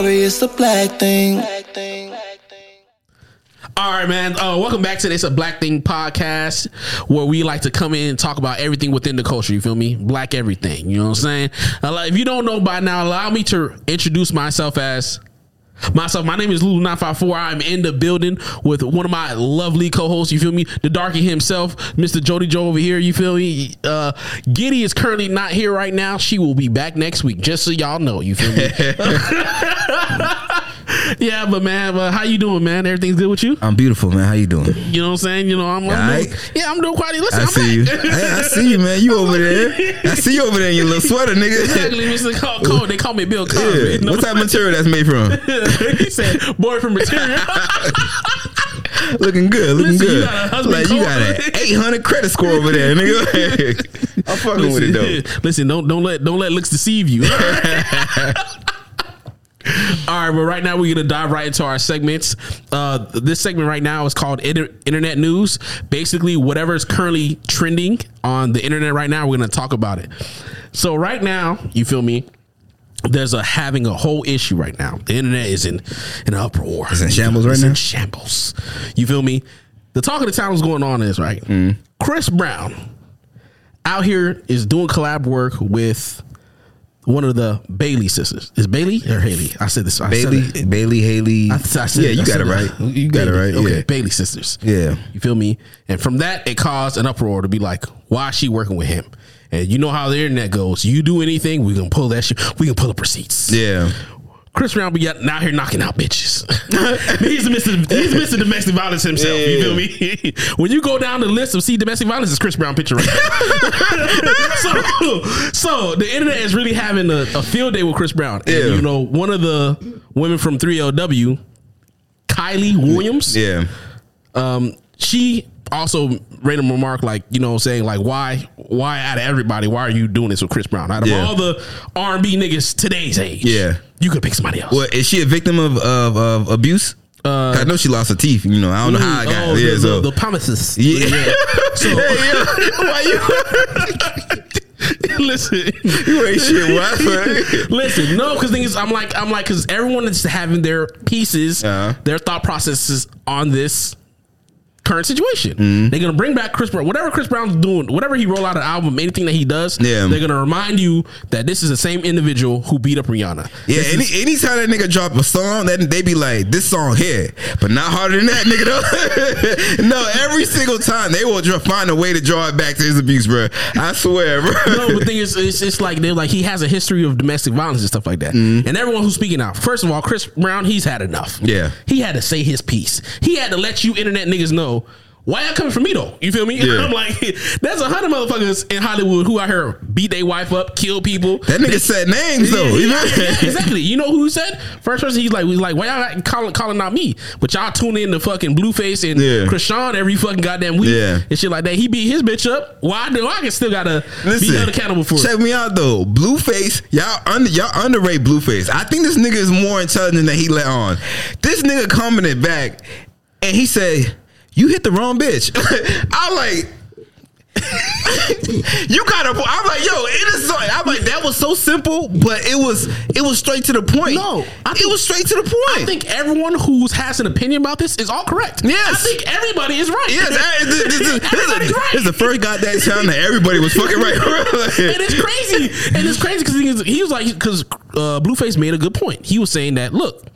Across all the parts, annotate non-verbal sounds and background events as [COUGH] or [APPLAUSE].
sorry, it's a black thing. All right, man. Uh, welcome back to this a Black Thing podcast where we like to come in and talk about everything within the culture. You feel me? Black everything. You know what I'm saying? Uh, if you don't know by now, allow me to introduce myself as myself. My name is Lulu nine five four. I'm in the building with one of my lovely co-hosts. You feel me? The darky himself, Mr. Jody Joe over here. You feel me? Uh, Giddy is currently not here right now. She will be back next week. Just so y'all know. You feel me? [LAUGHS] [LAUGHS] yeah, but man, but how you doing, man? Everything's good with you? I'm beautiful, man. How you doing? You know what I'm saying? You know, I'm, I'm doing, yeah, I'm doing quite. Listen, I I'm see back. you. Hey, I see you, man. You [LAUGHS] over there? I see you over there in your little sweater, nigga. Exactly, Mr. Col- Cole. They call me Bill Cosby. Yeah. What type of material that's made from? [LAUGHS] he said, "Boy from material." Looking good, looking Listen, you good. got a like you got an 800 credit score over there, nigga. I'm fucking with it though. listen, listen, don't don't let don't let looks deceive you. All right, but right now we're gonna dive right into our segments. Uh, this segment right now is called Inter- Internet News. Basically, whatever is currently trending on the internet right now, we're gonna talk about it. So right now, you feel me? There's a having a whole issue right now. The internet is in an uproar. It's in shambles right It's in shambles. You feel me? The talk of the town is going on is right. Mm. Chris Brown out here is doing collab work with one of the Bailey sisters. Is Bailey or Haley? I said this. I Bailey, it. Bailey, Haley. I, I said yeah, you I got it right. You got it right. Okay, Yeah. Bailey sisters. Yeah. You feel me? And from that, it caused an uproar to be like, why is she working with him? And you know how the internet goes. You do anything, we can pull that shit. We can pull up receipts. Yeah. Chris Brown be out out here knocking out bitches. [LAUGHS] he's Mr. He's Mr. Domestic Violence himself. You feel me? [LAUGHS] when you go down the list of see domestic violence, it's Chris Brown picture right [LAUGHS] so, so the internet is really having a, a field day with Chris Brown. And, Yeah. you know, one of the women from 3LW, Kiely Williams, Yeah. um, she also a remark like, you know, saying like, why, why out of everybody, why are you doing this with Chris Brown? Out of Yeah. all the R and B niggas today's age, Yeah. you could pick somebody else. Well, is she a victim of of, of abuse? Uh, I know she lost her teeth. You know, I don't know how I got. oh, yeah, the, so the, the promises. yeah. So [LAUGHS] Why you? [LAUGHS] listen, You ain't shit. Why? [LAUGHS] listen. No, because thing is, I'm like, I'm like, because everyone is having their pieces, Uh-huh. their thought processes on this current situation. Mm-hmm. They're gonna bring back Chris Brown. Whatever Chris Brown's doing, whatever he roll out an album, anything that he does, Yeah. they're gonna remind you that this is the same individual who beat up Rihanna. Yeah, This any, is- anytime that nigga drop a song, that they be like, this song here, but not harder than that, nigga. Though. [LAUGHS] no, every single time they will dr- find a way to draw it back to his abuse, bro. I swear, bro. no, but the thing is, it's, it's like they're like he has a history of domestic violence and stuff like that. Mm-hmm. And everyone who's speaking out, first of all, Chris Brown, he's had enough. Yeah. he had to say his piece. He had to let you internet niggas know. Why y'all coming for me though? You feel me? Yeah. [LAUGHS] I'm like, [LAUGHS] there's a hundred motherfuckers in Hollywood who out here beat their wife up, kill people. that nigga said names though. Yeah, you yeah, exactly. You know who said first person? He's like, he's like, why y'all calling calling out me? But y'all tune in to fucking Blueface and Yeah. Chrisean every fucking goddamn week Yeah. and shit like that. He beat his bitch up. Why do I can still gotta be held accountable for? it? check me out though. Blueface, y'all under y'all underrate Blueface. I think this nigga is more intelligent than he let on. This nigga commented back and he said, "You hit the wrong bitch." [LAUGHS] I like. [LAUGHS] you gotta. I'm like, yo, it is. So, I'm like, that was so simple, but it was. It was straight to the point. No, I it was straight to the point. I think everyone who has an opinion about this is all correct. Yes. I think everybody is right. Yes, this, this, this, this, Everybody's right. this is the first goddamn time that everybody was fucking right. [LAUGHS] and it's crazy. And it's crazy because he was like, because uh, Blueface made a good point. He was saying that, look,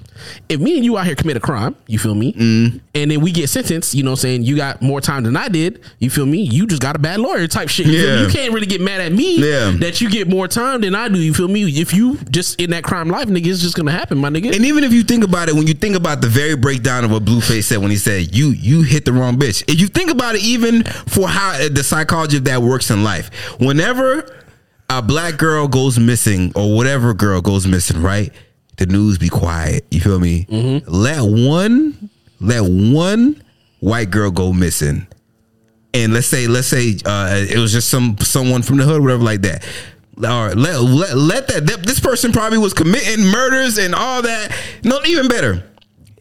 if me and you out here commit a crime, you feel me, Mm. and then we get sentenced, you know, what I'm saying you got more time than I did, you feel me? You just got a bad lawyer type shit. You. Yeah. you can't really get mad at me Yeah. that you get more time than I do. You feel me? If you just in that crime life, nigga, it's just gonna happen, my nigga. And even if you think about it, when you think about the very breakdown of what Blueface said when he said you you hit the wrong bitch, if you think about it, even for how uh, the psychology of that works in life, whenever a black girl goes missing or whatever girl goes missing, right? The news be quiet. You feel me? Let one let one white girl go missing, and let's say let's say uh, it was just some someone from the hood, whatever like that. Or let, let let that, that this person probably was committing murders and all that. No, even better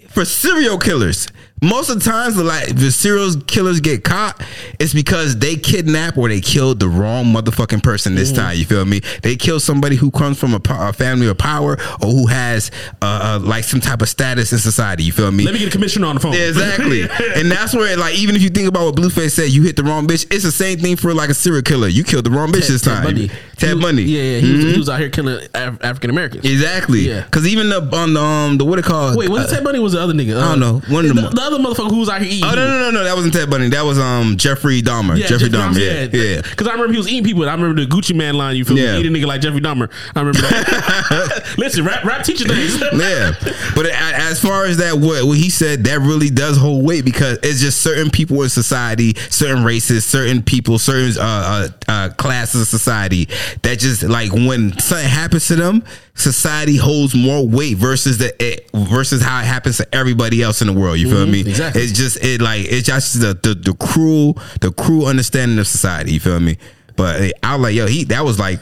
for serial killers. Most of the times, the like the serial killers get caught, it's because they kidnap or they killed the wrong motherfucking person this Mm-hmm. time. You feel me? They kill somebody who comes from a, po- a family of power or who has uh, uh, like some type of status in society. You feel me? Let me get a commissioner on the phone. Yeah, exactly. [LAUGHS] and that's where, like, even if you think about what Blueface said, you hit the wrong bitch. It's the same thing for like a serial killer. You killed the wrong bitch this time. Bundy. Ted was- Bundy. Yeah, yeah. He, was, he was out here killing Af- African Americans. Exactly. Yeah. Because even the on the um the what it called? Wait, was uh, Ted Bundy was the other nigga? Uh, I don't know. One of the, them- the other motherfucker who was out here eating. Oh no no no no! That wasn't Ted Bundy. That was um Jeffrey Dahmer. Jeffrey Dahmer. Yeah, yeah. Because I remember he was eating people. I remember the Gucci Mane line. You feel Yeah. me? Eating a nigga like Jeffrey Dahmer. I remember that. [LAUGHS] Listen, rap, rap teacher things. [LAUGHS] yeah, but as far as that, what, what he said, that really does hold weight because it's just certain people in society, certain races, certain people, certain uh, uh, uh, classes of society that just like when something happens to them, society holds more weight versus the it, versus how it happens to everybody else in the world. You feel mm-hmm. me? exactly. It's just it like it's just the, the the cruel the cruel understanding of society. You feel me? But I was like, yo, he that was like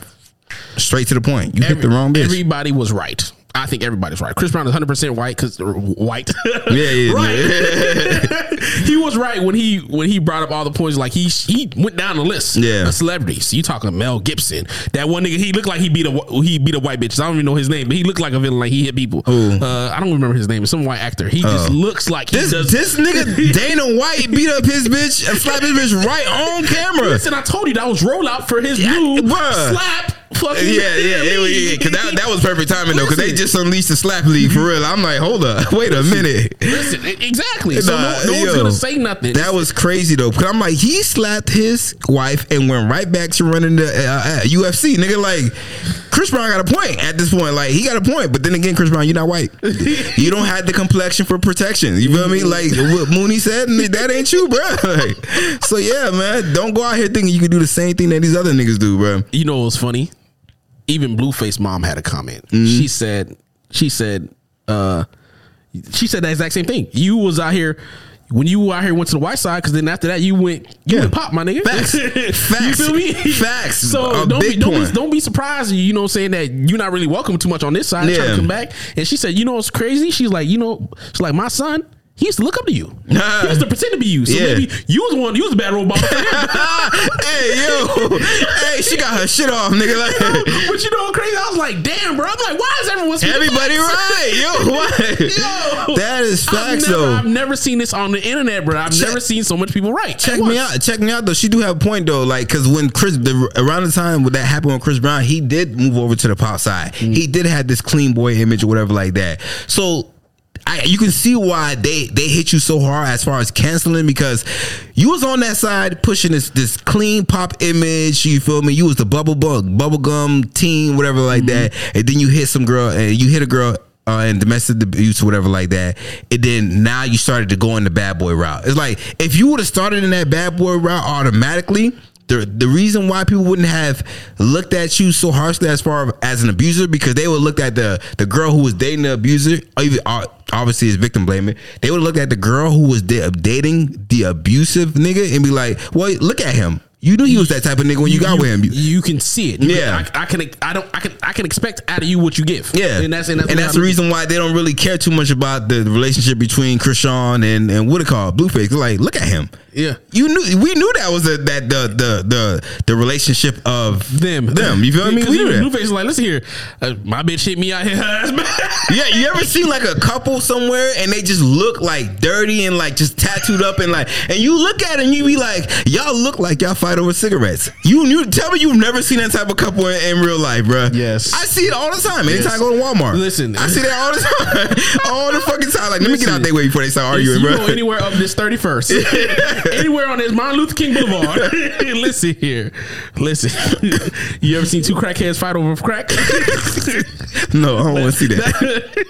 straight to the point. You hit the wrong bitch. Everybody was right. I think everybody's right. Chris Brown is 100 percent white because white. [LAUGHS] Yeah, yeah, right. [LAUGHS] [LAUGHS] he was right when he when he brought up all the points. Like he he went down the list. Yeah. of celebrities. You talking Mel Gibson? That one nigga. He looked like he beat a he beat a white bitch. I don't even know his name, but he looked like a villain. Like he hit people. Uh, I don't remember his name. It's some white actor. He just looks like he This does. this nigga Dana White beat up his bitch and slapped his bitch right on camera. Listen, I told you that was rollout for his Yeah, new bruh. slap. Fucking Yeah, yeah, it was, yeah, cause that, that was perfect timing though, cause they just unleashed the slap league for real. I'm like, hold up, wait a minute. Listen, exactly. So Nah, no, no one's yo, gonna say nothing. That was crazy though, cause I'm like, he slapped his wife and went right back to running the uh, uh, UFC. Nigga, like Chris Brown got a point at this point. Like he got a point, but then again, Chris Brown, you're not white. [LAUGHS] you don't have the complexion for protection. You feel me? Like what Mooney said, that ain't you, bro. [LAUGHS] Like, so yeah, man, don't go out here thinking you can do the same thing that these other niggas do, bro. you know what's funny? Even Blueface mom had a comment. Mm-hmm. She said, she said, uh, she said the exact same thing. You was out here when you out here went to the white side because then after that you went you Yeah. went pop my nigga. Facts. [LAUGHS] you Facts. feel me? Facts. So A don't be, don't be don't be surprised. You know, saying that you're not really welcome too much on this side. Trying to come back, and she said, you know what's crazy? She's like, you know, she's like my son. He used to look up to you. [LAUGHS] Nah. he used to pretend to be you. So Yeah. maybe you was the one. You was a bad role model. [LAUGHS] hey yo, hey, she got her shit off, nigga. Like, [LAUGHS] but you know what crazy? I was like, damn, bro. I'm like, why is everyone everybody facts? right, yo, what? Yo. That is I've never, though. I've never seen this on the internet, bro. I've Check- never seen so much people right. Check me out. Check me out though. She do have a point though. Like, cause when Chris, the, around the time when that happened with Chris Brown, he did move over to the pop side. Mm. He did have this clean boy image or whatever like that. So. I, you can see why they they hit you so hard as far as canceling because you was on that side pushing this this clean pop image. You feel me? You was the bubble bug, bubblegum teen, whatever like Mm-hmm. that. And then you hit some girl and you hit a girl uh, and domestic abuse or whatever like that. And then now you started to go in the bad boy route. It's like if you would have started in that bad boy route automatically. The, the reason why people wouldn't have looked at you so harshly as far as an abuser because they would look at the the girl who was dating the abuser uh, obviously is victim blaming. They would look at the girl who was da- dating the abusive nigga and be like well look at him you knew he was that type of nigga when you, got with him You, you can see it. You Yeah. can- I, I can. I don't. I can. I can expect out of you what you give. Yeah, and that's and that's, and that's the mean. reason why they don't really care too much about the relationship between Chrisean and and what it called Blueface. Like, look at him. Yeah. you knew we knew that was the that the the the the relationship of Them, them. You feel me? We knew that. Blueface is like, listen here, uh, my bitch hit me out here. [LAUGHS] Yeah, you ever seen like a couple somewhere and they just look like dirty and like just tattooed up and like, and you look at it and you be like, y'all look like y'all fight over cigarettes. You you tell me you've never seen that type of couple in, in real life, bruh. Yes. I see it all the time. Anytime Yes. I go to Walmart, Listen. I see that all the time, [LAUGHS] all the fucking time. Like, let me get out their way before they start arguing, you bro. go anywhere up this thirty first, [LAUGHS] anywhere on this Martin Luther King Boulevard. [LAUGHS] listen here, listen. you ever seen two crackheads fight over crack? no, I don't want to see that.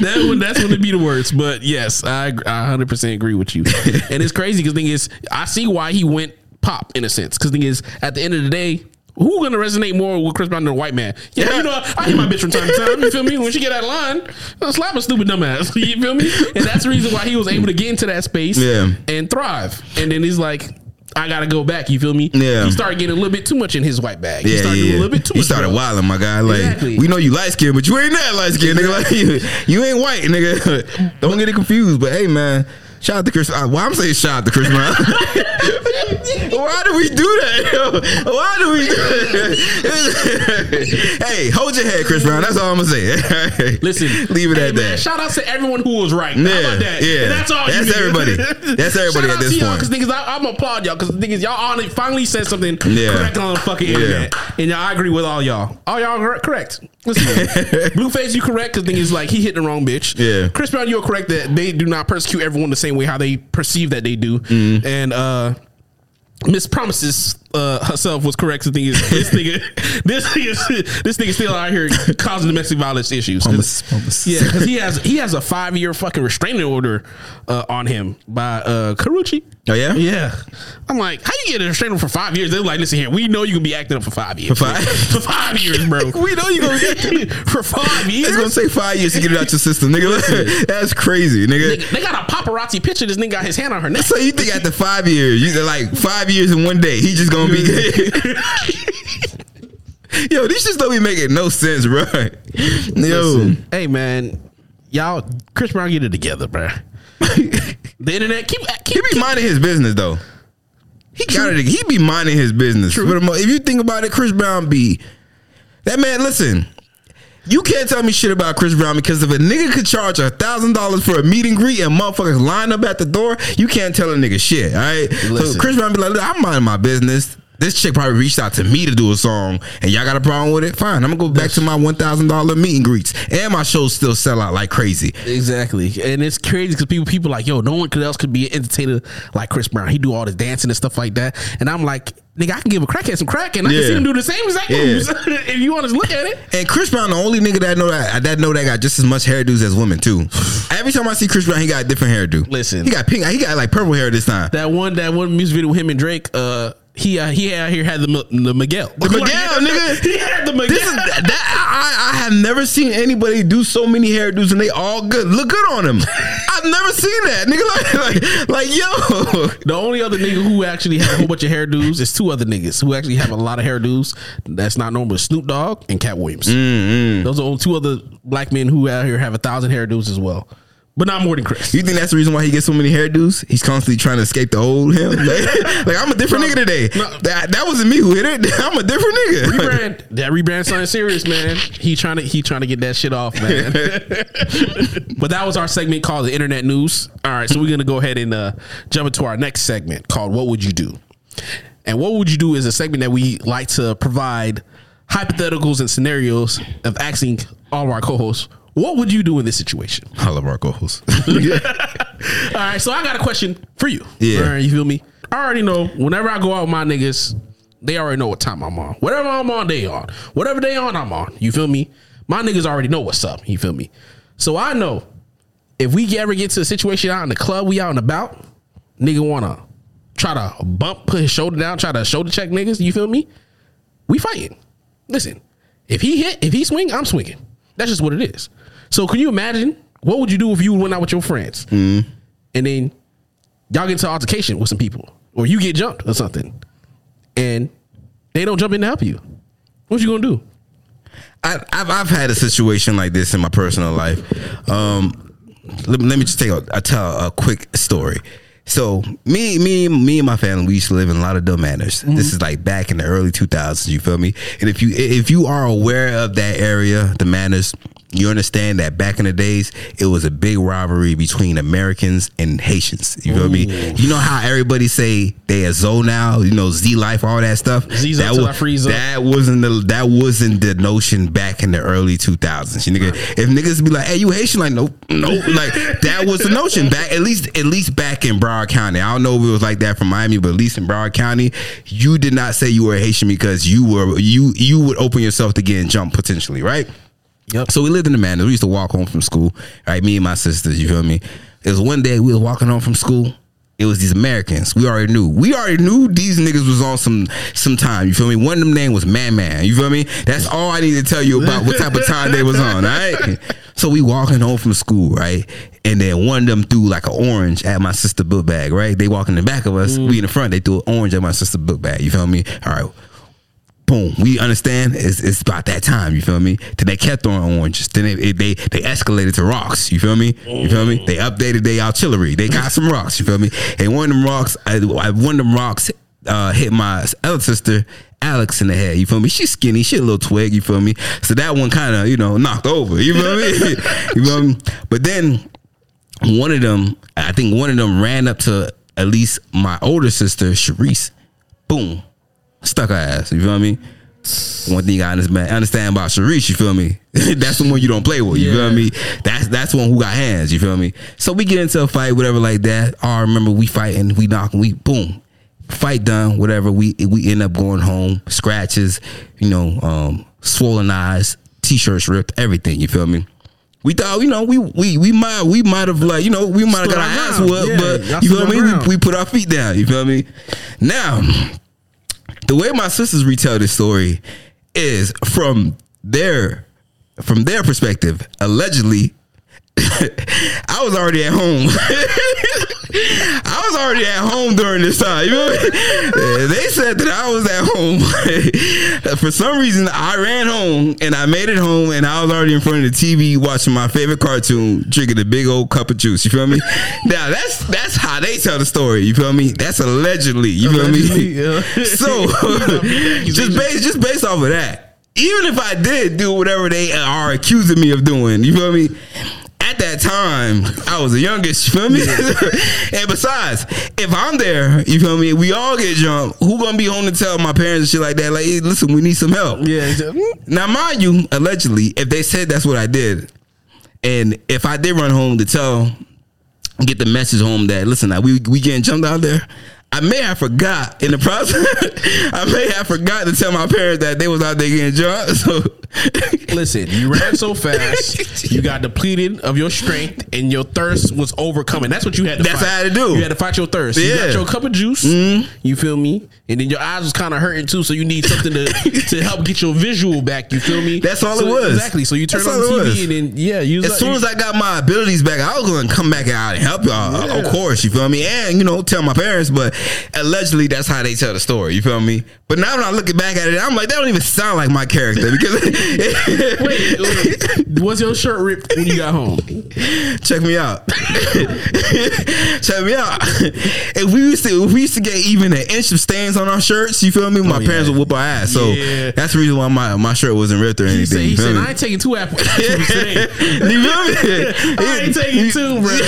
that one, that's when it be the worst. But yes, I I hundred percent agree with you. And it's crazy because thing is, I see why he went pop in a sense. Because thing is, at the end of the day. Who gonna resonate more with Chris Brown than a white man? Yeah, you know, I hit my bitch from time to time. You feel me? When she get out of line, I'll slap a stupid dumbass. [LAUGHS] You feel me? And that's the reason why he was able to get into that space Yeah. and thrive. And then he's like, I gotta go back. You feel me? Yeah. He started getting a little bit too much in his white bag. he Yeah, started yeah, doing a little bit too much. He much. started drugs. wilding, my guy. Like Exactly. we know you light skinned, but you ain't that light skinned, nigga. [LAUGHS] Like you, you ain't white, nigga. [LAUGHS] Don't get it confused. But hey, man, Shout out to Chris. Uh, well, I'm saying shout out to Chris Brown. [LAUGHS] Why do we do that? Why do we do that? [LAUGHS] hey, hold your head, Chris Brown. That's all I'm gonna say. [LAUGHS] Listen, leave it hey, at man, that. Shout out to everyone who was right. Yeah, that? yeah. And that's all. That's everybody. That's everybody Shout at this point. Because niggas, I, I'm gonna applaud y'all because the thing is, y'all finally said something Yeah. correct on the fucking Yeah. internet, and y'all, I agree with all y'all. All y'all are correct. Listen, Blueface, you correct because thing is like he hit the wrong bitch. Yeah. Chris Brown, you're correct that they do not persecute everyone the same way how they perceive that they do, Mm-hmm. and uh. Miss Promises uh, herself was correct. The thing is, this [LAUGHS] nigga, this nigga, this nigga still out here causing domestic violence issues. Promise, promise. Yeah, because he has he has a five year fucking restraining order uh, on him by uh, Karrueche. Oh yeah, Yeah, I'm like, how you get a restraining order for five years? They're like, listen here, we know you can be acting up for five years. For five? [LAUGHS] for five years, bro. [LAUGHS] We know you gonna get for five years. It's gonna take five years to get it out your system, nigga. That's crazy, nigga. they got a paparazzi picture. This nigga got his hand on her neck. So you think after five years, you like five years in one day, he just gonna be? [LAUGHS] Yo, these just don't be making no sense, bro. Yo, Listen, hey man, y'all, Chris Brown, get it together, bro. [LAUGHS] the internet keep he keep. be minding his business though. He got it. He be minding his business. For the if you think about it, Chris Brown be that man. Listen, you can't tell me shit about Chris Brown because if a nigga could charge a thousand dollars for a meet and greet and motherfuckers line up at the door, you can't tell a nigga shit. All right. So Chris Brown be like, "Look, I'm minding my business. This chick probably reached out to me to do a song, and y'all got a problem with it. Fine, I'm gonna go back to my one thousand dollar meet and greets, and my shows still sell out like crazy. Exactly, and it's crazy because people people like yo, no one could else could be an entertainer like Chris Brown. He do all this dancing and stuff like that, and I'm like, nigga, I can give a crackhead some crack, and I Yeah. can see him do the same exact Yeah. moves. [LAUGHS] if you want to look at it, And Chris Brown, the only nigga that know that that know that got just as much hairdos as women too. [SIGHS] Every time I see Chris Brown, he got a different hairdo. Listen. he got pink. He got like purple hair this time. that one that one music video with him and Drake, uh, he uh, he out here had the the Miguel, The Miguel, nigga. he had the Miguel. This is that I, I have never seen anybody do so many hairdos and they all good. Look good on him. [LAUGHS] I've never seen that, nigga. [LAUGHS] Like, like, like, yo. The only other nigga who actually had a whole bunch of hairdos is two other niggas who actually have a lot of hairdos. That's not normal. Snoop Dogg and Katt Williams. Mm, Those are only two other black men who out here have a thousand hairdos as well, but not more than Chris. You think that's the reason why he gets so many hairdos? He's constantly trying to escape the old him. [LAUGHS] Like, like, I'm a different nigga today. No. That, that wasn't me who hit it. [LAUGHS] I'm a different nigga. rebrand that rebrand something serious, man. He trying to he trying to get that shit off, man. [LAUGHS] but that was our segment called the Internet News. All right, so we're gonna go ahead and uh, jump into our next segment called "What Would You Do." And what would you do is a segment that we like to provide hypotheticals and scenarios of asking all of our co-hosts, "What would you do in this situation?" I love our goals. All right, so I got a question for you. Yeah. All right, you feel me? I already know whenever I go out with my niggas, they already know what time I'm on. Whatever I'm on, they on. Whatever they on, I'm on. You feel me? My niggas already know what's up. You feel me? So I know if we ever get to a situation out in the club, we out and about, nigga wanna try to bump, put his shoulder down, try to shoulder check niggas. You feel me? We fighting. Listen, if he hit, if he swing, I'm swinging. That's just what it is. So can you imagine what would you do if you went out with your friends and then y'all get into altercation with some people, or you get jumped or something, and they don't jump in to help you? What you gonna do? I, I've I've had a situation like this in my personal life. Um, let, let me just take a, a tell a quick story. So me me me and my family we used to live in a Lauderdale Manors. This is like back in the early 2000s. You feel me? And if you if you are aware of that area, the manors. You understand that back in the days, it was a big rivalry between Americans and Haitians. You feel me? You know how everybody say they a Zo now, you know Z life, all that stuff. Z's that was, that wasn't the that wasn't the notion back in the early 2000s. You nigga, if niggas be like, "Hey, you Haitian?" Like, nope, nope. like that was the notion back at least at least back in Broward County. I don't know if it was like that from Miami, but at least in Broward County, you did not say you were a Haitian because you were you you would open yourself to getting jumped potentially, right? Yep. So we lived in the manor. We used to walk home from school. Right, me and my sisters. You feel me? It was one day we was walking home from school. It was these Americans. We already knew. We already knew these niggas was on some some time. You feel me? One of them name was Man Man. You feel me? That's all I need to tell you about what type of time they was on. All right. [LAUGHS] So we walking home from school, right? And then one of them threw like an orange at my sister book bag, right? They walk in the back of us. We mm. in the front. They threw an orange at my sister book bag. You feel me? All right boom, we understand it's, it's about that time. You feel me? Then they kept throwing oranges. Then they they they escalated to rocks. You feel me? You feel me? They updated their artillery. They got some rocks. You feel me? And one of them rocks, I, one of them rocks uh, hit my other sister. Alex in the head, you feel me? She's skinny, she a little twig, you feel me? So that one kind of, you know, knocked over, you feel me? [LAUGHS] you feel me? But then one of them, I think one of them ran up to at least my older sister, Sharice. Boom, stuck her ass. You feel me? One thing I understand, understand about Sharice, you feel me? [LAUGHS] that's the one you don't play with. You Yeah. feel me? That's that's the one who got hands. You feel me? So we get into a fight, whatever like that. I remember we fighting, we knocking, we boom, fight done, whatever. We we end up going home, scratches, you know, um, swollen eyes, t-shirts ripped, everything. You feel me? We thought, you know, we we we might we might have like, you know, we might have got our ass whooped, Yeah, but you feel me? We, we put our feet down. You feel me? Now, the way my sisters retell this story is from their from their perspective. Allegedly, [LAUGHS] I was already at home. [LAUGHS] I was already at home during this time. You know what I mean? They said that I was at home. [LAUGHS] For some reason, I ran home and I made it home, and I was already in front of the TV watching my favorite cartoon, drinking a big old cup of juice. You feel me? now that's that's how they tell the story. You feel me? That's allegedly. You feel Allegedly, me? yeah. [LAUGHS] So [LAUGHS] just based just based off of that, even if I did do whatever they are accusing me of doing, you feel me? At that time, I was the youngest, you feel me? [LAUGHS] and besides, if I'm there, you feel me, we all get jumped, who gonna be home to tell my parents and shit like that? Like, hey, listen, we need some help. Yeah. "Mm." Now, mind you, allegedly, if they said that's what I did, and if I did run home to tell, get the message home that listen, we we getting jumped out there. I may have forgot in the process. [LAUGHS] I may have forgot to tell my parents that they was out there getting jumped. [LAUGHS] So Listen, you ran so fast, you got depleted of your strength, and your thirst was overcoming. That's what you had to That's fight. I had to do. You had to fight your thirst. You Yeah. Mm-hmm. got your cup of juice, you feel me? And then your eyes was kind of hurting too, so you need something to [LAUGHS] to help get your visual back. You feel me? That's all it was. Exactly. So you turn That's on the TV, and then yeah, you as soon as I got my abilities back, I was gonna come back out and help y'all. Yeah. Of course, you feel me, and you know, tell my parents. But allegedly, that's how they tell the story. You feel me? But now when I'm looking back at it, I'm like, that don't even sound like my character because [LAUGHS] [LAUGHS] Wait, wait, was your shirt ripped when you got home? check me out. [LAUGHS] check me out. If we used to, if we used to get even an inch of stains on our shirts, you feel me? My Oh, yeah. parents would whoop our ass. So Yeah. that's the reason why my, my shirt wasn't ripped or He anything. said, he said. I ain't taking two apples you feel me? I ain't taking two, bro.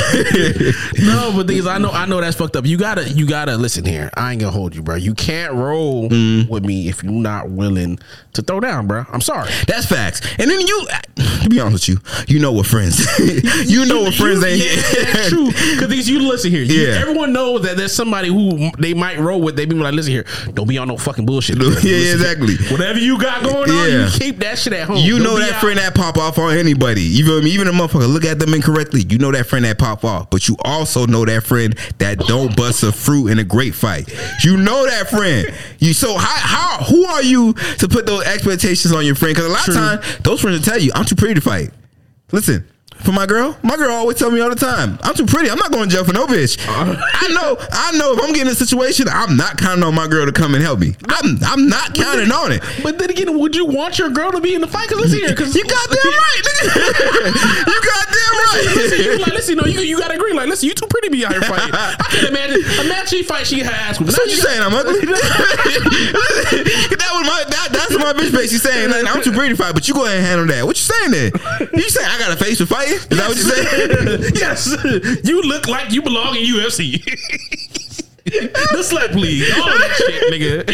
no, but things I know, I know that's fucked up. You gotta, you gotta listen here. I ain't gonna hold you, bro. You can't roll Mm. with me if you're not willing to throw down, bro. I'm sorry. That's facts. And then you, to be honest with you, you know what friends, [LAUGHS] [LAUGHS] you know what friends You- ain't. [LAUGHS] Yeah, that's true. Because these, you listen here. You- Yeah. everyone knows that there's somebody who they might roll with. They be like, listen here, don't be on no fucking bullshit. Yeah, Listen here. exactly. Whatever you got going on, Yeah. you keep that shit at home. You Don't know that out- friend that pop off on anybody. You feel me? Even a motherfucker look at them incorrectly. You know that friend that pop off, but you also know that friend that don't bust a fruit in a great fight. You know that friend. You so how how who are you to put those expectations on your friend? Because a lot True. of times those friends will tell you, "I'm too pretty to fight." Listen. For my girl, my girl always tell me all the time, I'm too pretty. I'm not going to jail for no bitch. [LAUGHS] I know, I know. If I'm getting in a situation, I'm not counting on my girl to come and help me. I'm, I'm not counting on it. But then again, would you want your girl to be in the fight? Cause listen here, [LAUGHS] cause [LAUGHS] You goddamn right, you goddamn Listen, you right. [LAUGHS] like, listen, no, you you gotta agree. Like, listen, you too pretty to be out here fighting. I can [LAUGHS] imagine. Imagine she fight, she had ass. So you saying I'm ugly? [LAUGHS] that was my that, that's my bitch face. She's saying like, I'm too pretty to fight, but you go ahead and handle that. What you saying then? You saying I got a face for fighting? Is that what you saying? yes, you look like you belong in UFC. The slap league, all that shit, nigga.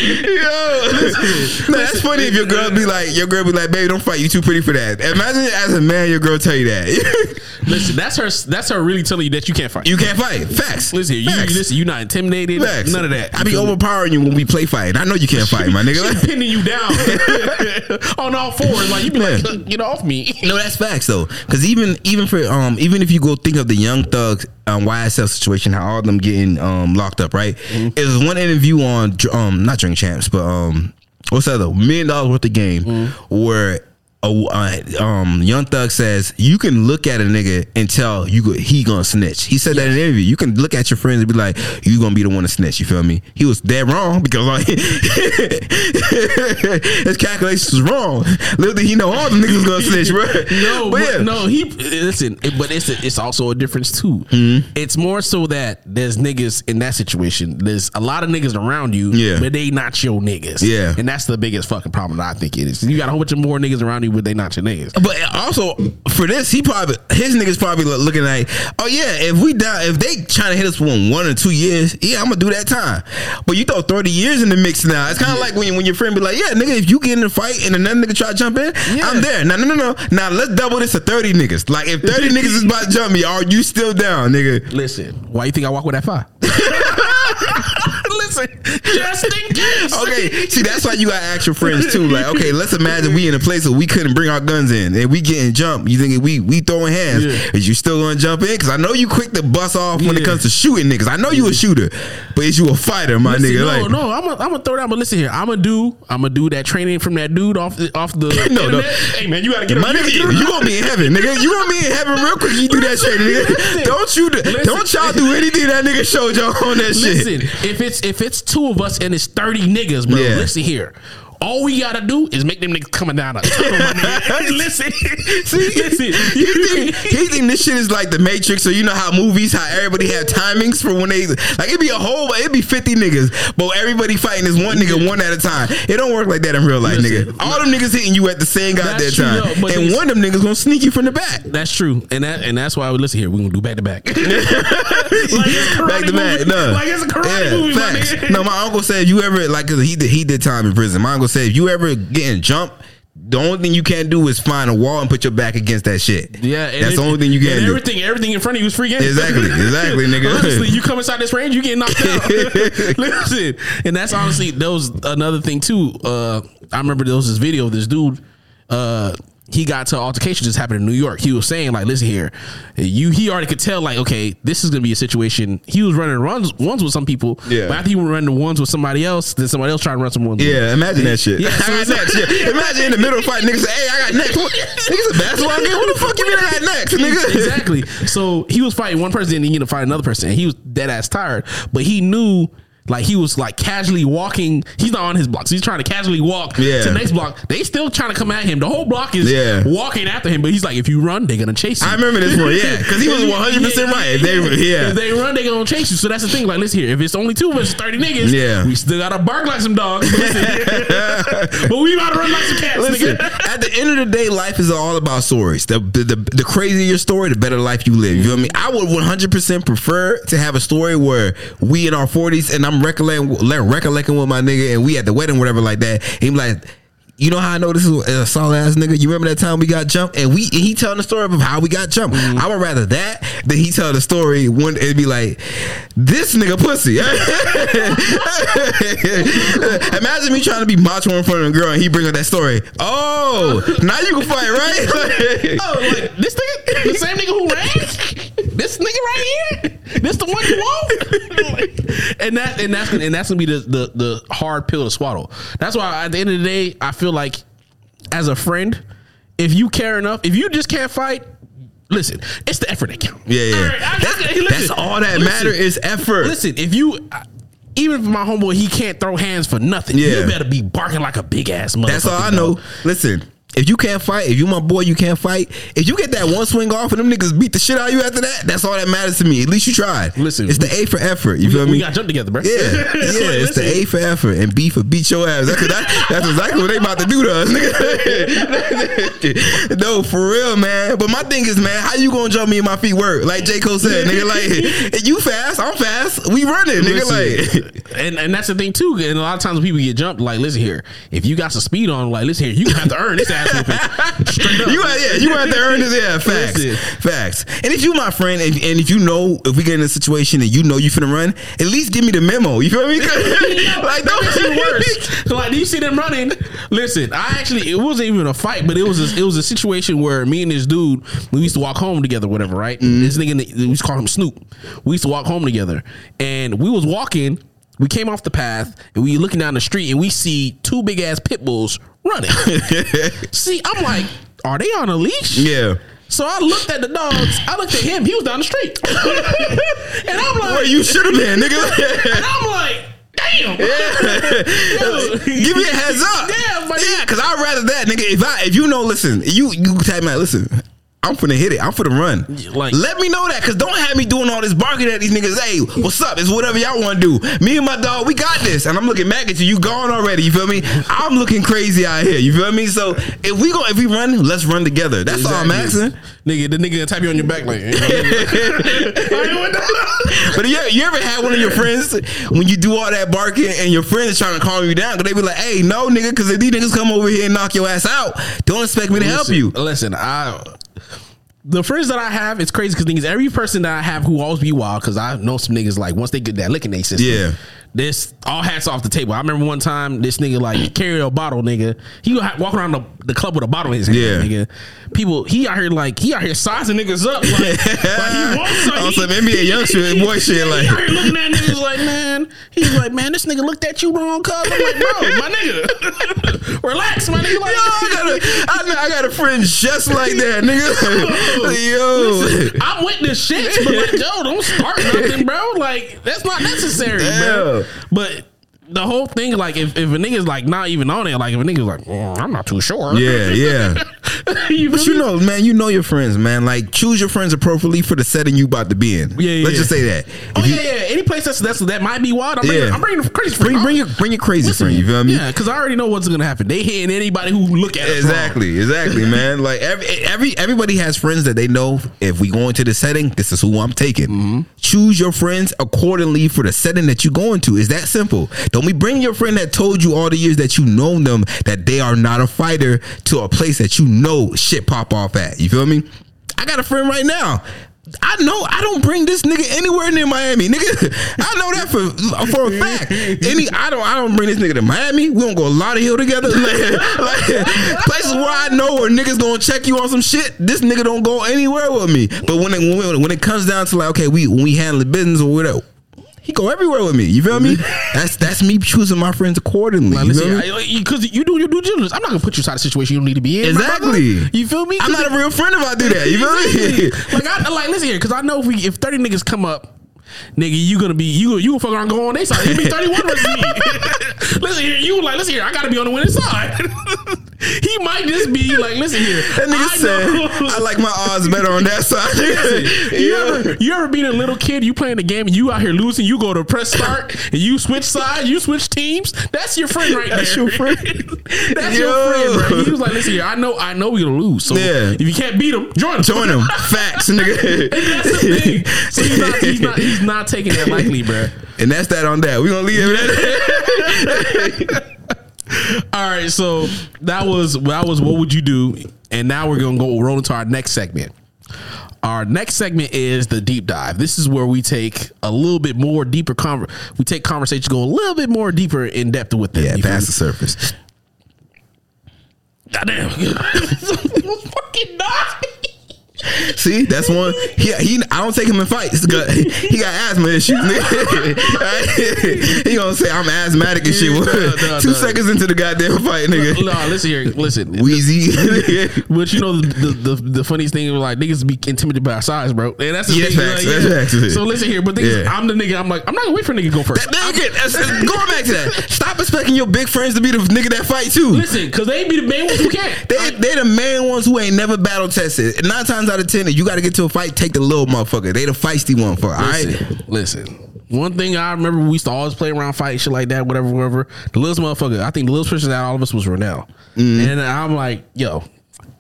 Yo, man, that's funny if your girl be like, your girl be like, baby, don't fight. You too pretty for that. Imagine as a man, your girl tell you that. [LAUGHS] Listen, that's her. That's her really telling you that you can't fight. you can't fight. Facts. listen, Facts. you listen, you not intimidated. Facts. None of that. I be overpowering you when we play fight. I know you can't fight, my nigga. She [LAUGHS] pinning you down [LAUGHS] on all fours. Like you be like, get off me. No, that's facts though. Because even even for um even if you go think of the Young Thugs um, YSL situation, how all of them getting um locked up, right? Mm-hmm. It was one interview on um not Drink Champs, but um what's that other million dollars worth of game Mm-hmm. where a, uh, um, Young Thug says you can look at a nigga and tell you go, he gonna snitch. He said that in an interview. You can look at your friends and be like, you gonna be the one to snitch. You feel me? He was dead wrong because like [LAUGHS] his calculations was wrong. Literally, he know all the niggas gonna snitch, bro. [LAUGHS] No, but but yeah. no, he listen, it- but it's a, it's also a difference too. Mm-hmm. It's more so that there's niggas in that situation. There's a lot of niggas around you, Yeah. but they not your niggas. Yeah. and that's the biggest fucking problem that I think it is. You got a whole bunch of more niggas around you, but they not your niggas. But also for this, he probably his niggas probably looking like, oh yeah, if we die, if they trying to hit us for one or two years, yeah, I'm gonna do that time. But you throw 30 years in the mix now. It's kind of like when when your friend be like, yeah, nigga, if you get in a fight and another nigga try to jump in, Yeah. I'm there. No, no, no, no. Now let's double this to 30 niggas. Like if 30 [LAUGHS] niggas is about to jump me, are you still down, nigga? Listen, why you think I walk with that fire? [LAUGHS] Listen, just in case. Okay, see that's why you gotta ask your friends too. Like, okay, let's imagine we in a place where we couldn't bring our guns in and we getting jumped. You think we we throwing hands? Yeah. Is you still gonna jump in? Because I know you quick to bust off when it comes to shooting niggas. I know you a shooter, but is you a fighter, my Listen, nigga? no, like, no, I'm gonna I'm throw down. But listen here, I'm gonna do I'm gonna do that training from that dude off the, off the [LAUGHS] No, no. Hey man, you gotta get My nigga, you, you gonna be in heaven, nigga. You gonna be in heaven real quick. You do that shit, nigga. Don't you? do- Listen. Don't y'all do anything that nigga showed y'all on that shit. Listen, if it's if it's two of us and it's thirty niggas, bro. Yeah. Listen here. All we gotta do is make them niggas coming down a tunnel, my nigga. listen, [LAUGHS] See, listen. he think, he think this shit is like the Matrix, so you know how movies, how everybody have timings for when they like it'd be a whole, it'd be fifty niggas, but everybody fighting is one nigga one at a time. It don't work like that in real life, Listen, nigga. All them niggas hitting you at the same goddamn time, but and one of them niggas gonna sneak you from the back. That's true, and that and that's why I would listen here. We're gonna do back to back, [LAUGHS] like it's a karate Back to back, no. like it's a karate movie, my facts. No, my uncle said you ever like, cause he did he did time in prison. My uncle said if you ever getting jumped. The only thing you can't do is find a wall and put your back against that shit. Yeah, that's it- the only thing you and can do. Everything, everything in front of you is free game. Exactly, [LAUGHS] exactly, nigga. honestly, you come inside this range, you get knocked out. [LAUGHS] [LAUGHS] Listen, and that's honestly that was another thing too. Uh, I remember there was this video of this dude. Uh, he got to altercation just happened in New York. He was saying like, "Listen here, you." He already could tell like, okay, this is gonna be a situation. He was running runs ones with some people, Yeah. But after he was running the ones with somebody else, then somebody else tried to run some ones. Yeah, imagine that shit. Yeah, I so [LAUGHS] got it's next. Imagine in the middle of fight, niggas say, "Hey, I got next." What? Niggas a basketball game. What the fuck you mean I got next, nigga? [LAUGHS] exactly. So he was fighting one person and he ended up fighting another person. And he was dead ass tired. But he knew like he was like casually walking. He's not on his block. So he's trying to casually walk Yeah. to the next block. They still trying to come at him. The whole block is Yeah. walking after him. But he's like, if you run, they're gonna chase you. I remember this one, yeah, because he was [LAUGHS] one hundred percent right. If they, [LAUGHS] yeah, If they run, they're gonna chase you. So that's the thing. Like, listen here. If it's only two of us, thirty niggas. Yeah. we still gotta bark like some dogs. [LAUGHS] But, we gotta run like some cats. Listen, at the end of the day, life is all about stories. The, the the the crazier your story, the better life you live. You know what I mean? I would one hundred percent prefer to have a story where we in our forties and I'm recollecting, recollecting with my nigga, and we at the wedding, whatever, like that. He be like. You know how I know this is a solid ass nigga? You remember that time we got jumped and we and he telling the story of how we got jumped. Mm-hmm. I would rather that than he tell the story when it'd be like, this nigga pussy. [LAUGHS] Imagine me trying to be macho in front of a girl and he bring up that story. Oh, now you can fight, right? [LAUGHS] Oh, like this nigga, the same nigga who ran. This nigga right here. This the one you want. [LAUGHS] and that and that's gonna, and that's gonna be the, the the hard pill to swallow. That's why at the end of the day, I feel like as a friend, if you care enough, if you just can't fight. Listen, it's the effort that counts. Yeah, yeah. All right, I- That's- I- listen, that's all that matter is effort. Listen, if you, even if my homeboy he can't throw hands for nothing, Yeah. you better be barking like a big ass motherfucker. That's all I know. Listen, if you can't fight, if you my boy, you can't fight. If you get that one swing off and them niggas beat the shit out of you after that, that's all that matters to me. At least you tried. Listen, it's the A for effort. You feel We me? We got jumped together, bro. Yeah, [LAUGHS] yeah, it's the A for effort and B for beat your ass. That's, that, that's exactly what they about to do to us, nigga. [LAUGHS] no, for real, man. But my thing is, man, how you gonna jump me and my feet work? Like J. Cole said, nigga, like, [LAUGHS] you fast, I'm fast, we running, nigga, Listen, like. and and that's the thing too. And a lot of times when people get jumped, like, listen here, if you got some speed on, like, listen here, you have to earn this ass whooping. Straight up. You got, yeah, you have to earn this. Yeah, facts, Listen. facts. And if you my friend, and, and if you know if we get in a situation and you know you finna run, at least give me the memo. You feel me? [LAUGHS] like that [LAUGHS] makes it worse. So, like, do you see them running? Listen, I actually it wasn't even a fight, but it was a, it was a situation where me and this dude we used to walk home together, whatever, right? Mm-hmm. This nigga we used to call him Snoop. We used to walk home together, and we was walking. We came off the path and we looking down the street and we see two big ass pit bulls running. [LAUGHS] See, I'm like, are they on a leash? Yeah. So I looked at the dogs. I looked at him. He was down the street, [LAUGHS] and I'm like, Where you should have been, nigga." [LAUGHS] and. I'm like, damn. Yeah. Give me a heads up. Yeah, because I'd rather that, nigga. If I if you know, listen, you you type me out, listen. I'm finna hit it. I'm finna run. like- let me know that, cause don't have me doing all this barking at these niggas. Hey, what's up? It's whatever y'all want to do. Me and my dog, we got this. And I'm looking back at you. You gone already. You feel me? I'm looking crazy out here. You feel me? So if we go, if we run, let's run together. That's all I'm asking. Nigga, the nigga gonna tap you on your back like. [LAUGHS] But you, you ever had one of your friends when you do all that barking and your friend is trying to calm you down? Cause they be like, "Hey, no, nigga, because if these niggas come over here and knock your ass out, don't expect me to help you." Listen, I the friends that I have, it's crazy because niggas, every person that I have who always be wild, because I know some niggas like once they get that licking they system. Yeah. This all hats off the table. I remember one time this nigga like [CLEARS THROAT] carry a bottle, nigga. He walk around the, the club with a bottle in his hand, Yeah. nigga. People, he out here like he out here sizing niggas up, like, like he [LAUGHS] wants something. On some NBA young shit, boy shit, like- he out here looking at niggas like, man, he's like, man, this nigga looked at you wrong, cuz. I'm like, bro, my nigga, [LAUGHS] relax, my nigga. Like, Yo, I got a, I, got a friend just like that, [LAUGHS] nigga. Yo, I'm with the shits, but like, yo, don't start nothing, bro. Like, that's not necessary, bro. But the whole thing, like, if, if a nigga's like not even on it, like if a nigga's like, "Mm, I'm not too sure. yeah, yeah. [LAUGHS] you But you know, man, you know your friends, man. Like choose your friends appropriately for the setting you about to be in. Yeah, yeah, Let's yeah. just say that. Oh If you- yeah, yeah. Any place that's, that's that might be wild. I'm bringing, I'm bringing the crazy Bring, friend. bring your bring your crazy Listen, friend. You feel me? Yeah, because I already know what's gonna happen. They hitting anybody who look at us Exactly, exactly, [LAUGHS] man. Like every every everybody has friends that they know. If we go into the setting, this is who I'm taking. Mm-hmm. Choose your friends accordingly for the setting that you're going into. Is that simple? Don't be bringing your friend that told you all the years that you known them that they are not a fighter to a place that you know shit pop off at. You feel me? I got a friend right now. I know I don't bring this nigga anywhere near Miami, nigga. [LAUGHS] I know that for for a fact. Any I don't I don't bring this nigga to Miami. We don't go a Lauderhill together. [LAUGHS] Like, like, places where I know where niggas gonna check you on some shit. This nigga don't go anywhere with me. But when it when, when it comes down to like okay, we when we handle business or whatever. He go everywhere with me. You feel me? [LAUGHS] That's that's me choosing my friends accordingly. Like, you listen, because you do your due diligence. I'm not gonna put you inside a situation you don't need to be in. Exactly. You feel me? I'm not a real friend if I do that. You feel me? [LAUGHS] like I like listen here, because I know if we if thirty niggas come up, nigga, you gonna be you you gonna fuck around go on their side. You be [LAUGHS] thirty one versus me. [LAUGHS] listen here, you like listen here. I gotta be on the winning side. [LAUGHS] he might just be like, listen here. That nigga I said, know- I like my odds better on that side. You Yeah. ever you ever been a little kid? You playing the game and you out here losing. You go to press start and you switch sides. You switch teams. That's your friend right there. That's there. your friend. That's Yo. your friend, bro. He was like, listen here. I know I know we gonna lose. So Yeah. if you can't beat him, join him. Join him. Facts, nigga. That's the thing. So he's not, he's not he's not taking that lightly, [LAUGHS] bro. And that's that on that. We're gonna leave it at that. [LAUGHS] All right, so that was that was what would you do, and now we're gonna go roll into our next segment. Our next segment is the deep dive. This is where we take a little bit more deeper conver- we take conversation go a little bit more deeper in depth with them. Yeah, past the surface. Goddamn. [LAUGHS] fucking not. See, that's one. He, he I don't take him in fights. He got, he got asthma issues. [LAUGHS] nigga. he gonna say I'm asthmatic and shit. No, [LAUGHS] no, Two no. seconds into the goddamn fight, nigga. No, listen here. Listen. Wheezy. [LAUGHS] But you know the, the the the funniest thing was like niggas be intimidated by our size, bro. And that's the Yeah, thing. facts, like, that's facts. So listen here, but Yeah. I'm the nigga. I'm like I'm not gonna wait for a nigga to go first. That- that- that's- that's- going back to that. Stop expecting your big friends to be the nigga that fight too. Listen, because they be the main ones who can't. They they the main ones who ain't never battle tested. Nine times out of ten, if you got to get to a fight, take the little motherfucker. They the feisty one for all right. Listen. One thing I remember, we used to always play around, fight shit like that, whatever, whatever. The littlest motherfucker, I think the littlest person out of all of us was Renell, Mm-hmm. and I'm like, yo.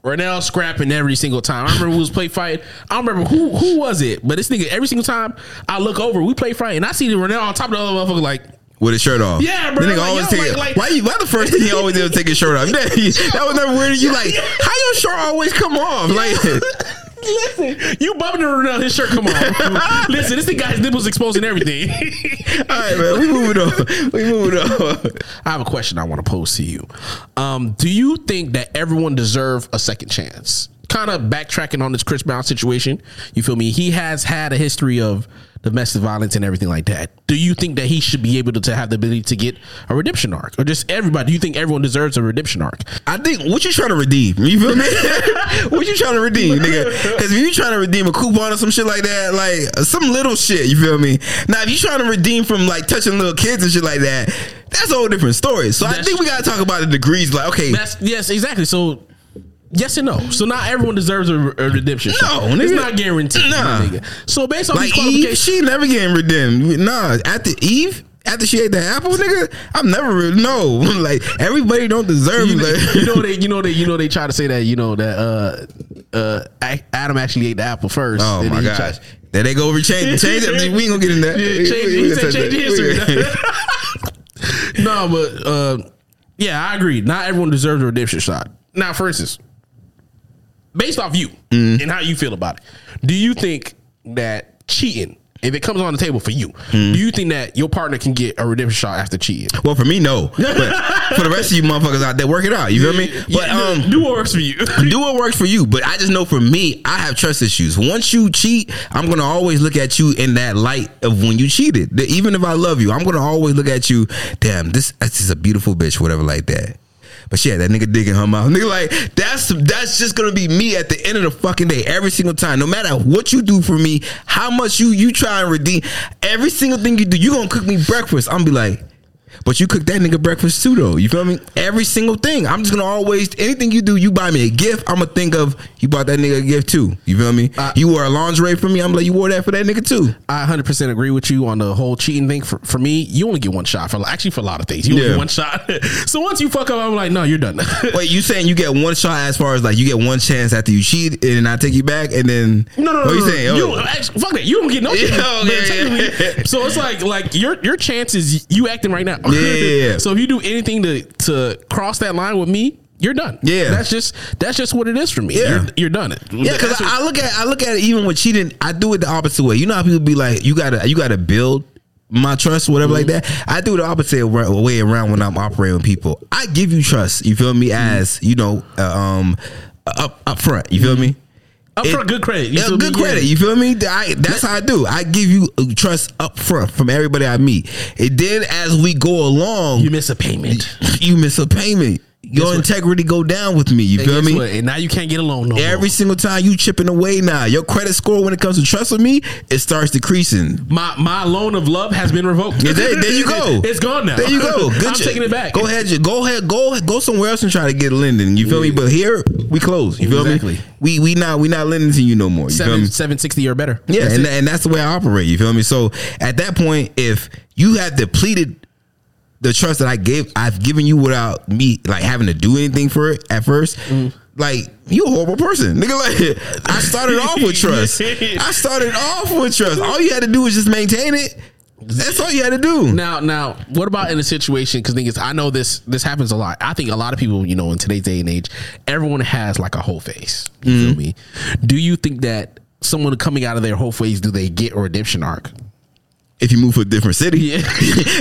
Renell scrapping every single time. I remember we was play fight. I don't remember who who was it, but this nigga every single time I look over, we play fight, and I see the Renell on top of the other motherfucker. Like, With his shirt off. Yeah, bro, The nigga like, always yo, take like- like- why you? Why the first thing he always did was take his shirt off? That, [LAUGHS] that was never weird. You like [LAUGHS] how your shirt always come off? Like listen, you bumping Renell, his shirt come on. [LAUGHS] listen, this got his nipples exposing everything. all right, man. We moving on. We moving on. I have a question I want to pose to you. Um, do you think that everyone deserve a second chance? Kind of backtracking on this Chris Brown situation. You feel me? He has had a history of domestic violence and everything like that. Do you think that he should be able to, to have the ability to get a redemption arc, or just everybody? Do you think everyone deserves a redemption arc? I think what you trying to redeem? You feel me? [LAUGHS] what you trying to redeem, nigga? Because if you trying to redeem a coupon or some shit like that, like some little shit, you feel me? Now, if you trying to redeem from like touching little kids and shit like that, that's a whole different story. So I think we gotta talk about the degrees. Like, okay, That's yes, exactly. So. Yes and no. So not everyone deserves a, a redemption. shot. No, it's nigga. not guaranteed. Nah. nigga. So based on like these Eve, she never getting redeemed. Nah, after Eve. After she ate the apple, nigga, I'm never no. [LAUGHS] Like everybody don't deserve. you, like, you know they [LAUGHS] you know they you know they try to say that you know that uh uh Adam actually ate the apple first. Oh my then gosh. tried- There they go over change change it. [LAUGHS] We ain't gonna get in that. Yeah, We- change, we he said change history. no, but uh, yeah, I agree. Not everyone deserves a redemption shot. Now, for instance, based off you Mm-hmm. and how you feel about it, do you think that cheating, if it comes on the table for you, Mm-hmm. do you think that your partner can get a redemption shot after cheating? Well, for me, no. But for the rest of you motherfuckers out there, work it out. You feel me? But Yeah, um, do what works for you. [LAUGHS] do what works for you. But I just know for me, I have trust issues. Once you cheat, I'm gonna always look at you in that light of when you cheated. Even if I love you, I'm gonna always look at you. Damn, this this is a beautiful bitch, whatever like that. But shit, that nigga digging her mouth. [LAUGHS] Nigga, like that's that's just gonna be me at the end of the fucking day every single time. No matter what you do for me, how much you you try and redeem, every single thing you do, you gonna cook me breakfast. I'm gonna be like. But you cook that nigga breakfast too, though. You feel me? Every single thing. I'm just gonna always anything you do. You buy me a gift. I'm gonna think of you bought that nigga a gift too. You feel me? Uh, you wore a lingerie for me. I'm like you wore that for that nigga too. I 100% agree with you on the whole cheating thing. For, for me, you only get one shot. For actually, for a lot of things, you only Yeah. get one shot. [LAUGHS] so once you fuck up, I'm like, no, you're done. [LAUGHS] Wait, you saying you get one shot as far as like you get one chance after you cheat and I take you back and then No, no, no. What you no, no. saying? You Oh. don't- actually, fuck that. You don't get no. [LAUGHS] Yeah, shit. yeah, yeah. So it's like like your your chances you acting right now. Yeah, yeah, [LAUGHS] yeah. so if you do anything to to cross that line with me, you're done. Yeah. That's just that's just what it is for me. Yeah. You're, you're done. It. Yeah, because I look at I look at it even with cheating, I do it the opposite way. You know how people be like, you gotta you gotta build my trust, whatever like that. I do the opposite way around when I'm operating with people. I give you trust. You feel me? As you know, uh, um, up up front. You feel me? Up for good credit. You Yeah, feel me? good credit. You feel me? I, that's how I do. I give you uh, trust up front from everybody I meet. And then as we go along, You miss a payment. [LAUGHS] you miss a payment. Your integrity go down with me. You And feel me? what? And now you can't get a loan no Every more. single time you chipping away now, your credit score when it comes to trust with me, it starts decreasing. My my loan of love has been revoked. Yeah, there, there you [LAUGHS] go. it's gone now. There you go. [LAUGHS] Good I'm taking it back. Go ahead, go ahead, go go somewhere else and try to get lending. You feel me? But here we close. You feel Exactly. me? We we not we not lending to you no more. You Seven seven sixty or better. Yeah, That's and, it. and that's the way I operate. You feel me? So at that point, if you have depleted the trust that I gave, I've given you without me like having to do anything for it at first. Mm. Like you a horrible person, nigga. Like I started off with trust. [LAUGHS] I started off with trust. All you had to do was just maintain it. That's all you had to do. Now, now, what about in a situation? Because is, I know this this happens a lot. I think a lot of people, you know, in today's day and age, everyone has like a whole face. You Mm-hmm. feel me? Do you think that someone coming out of their whole face, do they get a redemption arc? If you move to a different city, Yeah. [LAUGHS]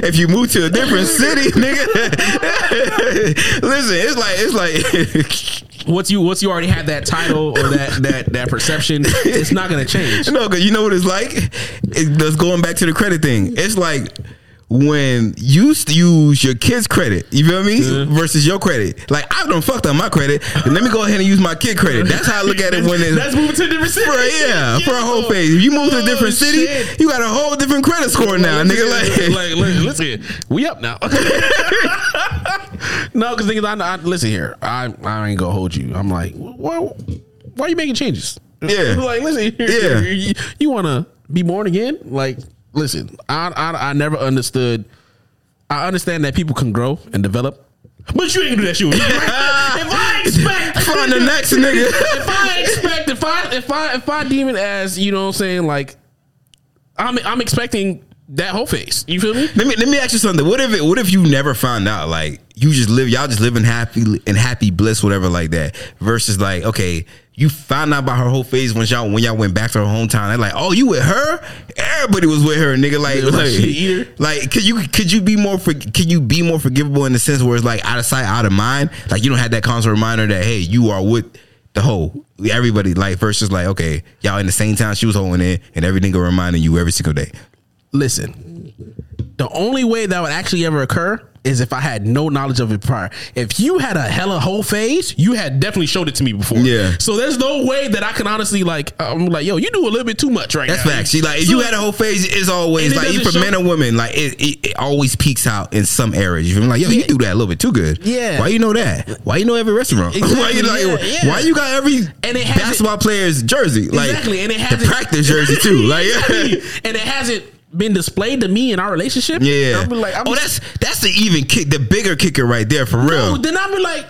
if you move to a different city, [LAUGHS] nigga. [LAUGHS] Listen, it's like it's like. Once you once you already have that title or that that that perception, it's not to change. No, cause you know what it's like. It, that's going back to the credit thing. It's like when you use your kid's credit, you feel me, versus your credit. Like I done fucked up my credit, and let me go ahead and use my kid credit. That's how I look at it when it's. Let's move to a different city. For, yeah, for a whole phase. If you move to a different Oh, city, shit. you got a whole different credit score now, nigga. Like, like, like, listen, we up now. [LAUGHS] no, because things I, I listen here. I I ain't gonna hold you. I'm like, why why are you making changes? Yeah. [LAUGHS] like listen, here, Yeah. you, you want to be born again? Like, listen, I, I I never understood. I understand that people can grow and develop, but you ain't do that shit. with me. [LAUGHS] if I expect [LAUGHS] Find the next nigga. if I expect if I if I if I deem it as you know what I'm saying like I'm I'm expecting that whole face. You feel me? Let me let me ask you something. What if it, what if you never found out? Like you just live, y'all just live in happy in happy bliss, whatever, like that. Versus like, okay, you found out about her whole phase when y'all when y'all went back to her hometown. They're like, oh, you with her? Everybody was with her, nigga. Like, Yeah, like, like, she eat her. like, could you could you be more for, could you be more forgivable in the sense where it's like out of sight, out of mind? Like you don't have that constant reminder that hey, you are with the whole everybody like versus like okay, y'all in the same town she was holding it, and every nigga reminding you every single day. Listen, the only way that would actually ever occur is if I had no knowledge of it prior. If you had a hella whole phase, you had definitely showed it to me before. Yeah. So there's no way that I can honestly like. I'm like, yo, you do a little bit too much right That's now. facts. She like if So- you had a whole phase, it's always it like even for men and women, like it, it, it always peaks out in some areas. You feel me? Like yo, you do that a little bit too good. Yeah. Why you know that? Why you know every restaurant? [LAUGHS] why you like? Yeah, yeah. Why you got every And it basketball player's jersey? Like Exactly, and it the hasn't- practice jersey too. [LAUGHS] Like [LAUGHS] and it hasn't been displayed to me in our relationship. yeah. I'll be like, I'm oh, that's that's the even kick, the bigger kicker right there for real. No, then I'll be like,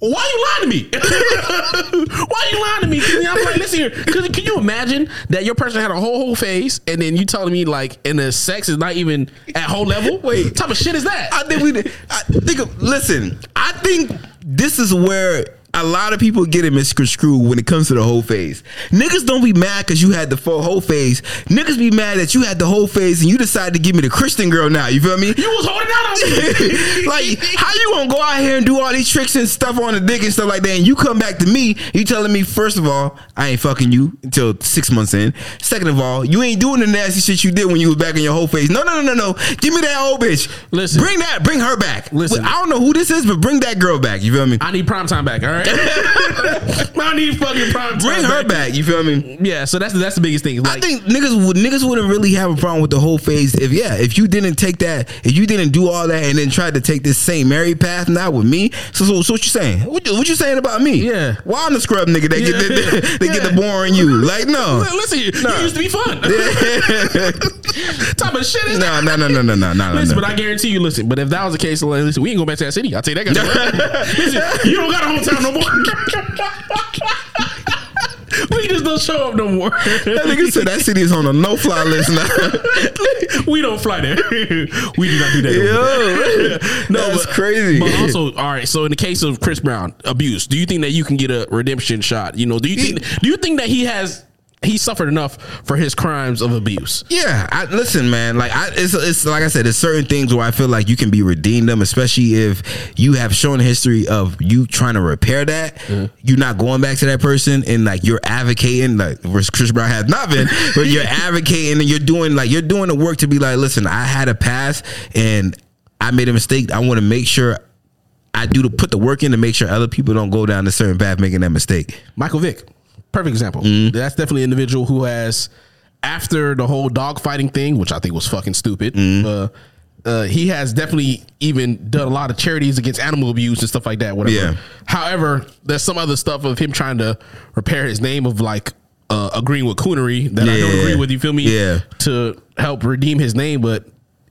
why you lying to me? [LAUGHS] why you lying to me? 'Cause I'm like, listen here. Cause can you imagine that your person had a whole whole face and then you telling me like, and the sex is not even at whole level? [LAUGHS] Wait. what type of shit is that? I think we. I think. Listen, I think this is where a lot of people get it misconstrued when it comes to the whole phase. Niggas don't be mad because you had the full whole phase. Niggas be mad that you had the whole phase and you decided to give me the Christian girl now. You feel me? you was holding out on me. [LAUGHS] like, how you gonna go out here and do all these tricks and stuff on the dick and stuff like that, and you come back to me, you telling me first of all, I ain't fucking you until six months in. Second of all, you ain't doing the nasty shit you did when you was back in your whole phase. No, no, no, no, no. Give me that old bitch. Listen. bring that, bring her back. Listen. I don't know who this is, but bring that girl back. You feel me? I need prime time back. All right, I [LAUGHS] need fucking prime time. Bring her back. You feel me? Yeah, so that's that's the biggest thing. I think niggas would niggas wouldn't really have a problem with the whole phase if yeah if you didn't take that if you didn't do all that and then tried to take this same Mary path now with me so so, so what you saying what, you- what you saying about me Yeah. why I'm the scrub nigga that get Yeah. the, they [LAUGHS] get the Yeah. boring you like no Li- listen, you Nah. used to be fun. [LAUGHS] type of shit is that? no no no no no no no Listen, no but I guarantee you, listen, but if that was the case, like, listen, we ain't going back to that city. I'll tell you that guy. listen, you don't got a hometown no more. [LAUGHS] we just don't show up no more. that nigga said that city is on a no fly list now [LAUGHS] we don't fly there. we do not do that. no [LAUGHS] that's crazy But also, all right. So in the case of Chris Brown abuse, do you think that you can get a redemption shot? You know, do you think do you think that he has he suffered enough for his crimes of abuse? Yeah, I, listen, man. Like, I, it's it's like I said, there's certain things where I feel like you can be redeemed them, especially if you have shown a history of you trying to repair that. Mm-hmm. You're not going back to that person, and like you're advocating, like whereas Chris Brown has not been, but you're [LAUGHS] advocating and you're doing like you're doing the work to be like, listen, I had a past and I made a mistake. I want to make sure. I do to put the work in to make sure other people don't go down a certain path making that mistake. Michael Vick, perfect example. Mm-hmm. That's definitely an individual who has, after the whole dog fighting thing, which I think was fucking stupid. Mm-hmm. Uh, uh, he has definitely even done a lot of charities against animal abuse and stuff like that. Whatever. Yeah. However, there's some other stuff of him trying to repair his name of like uh, agreeing with coonery that I don't agree with. You feel me? Yeah. To help redeem his name, but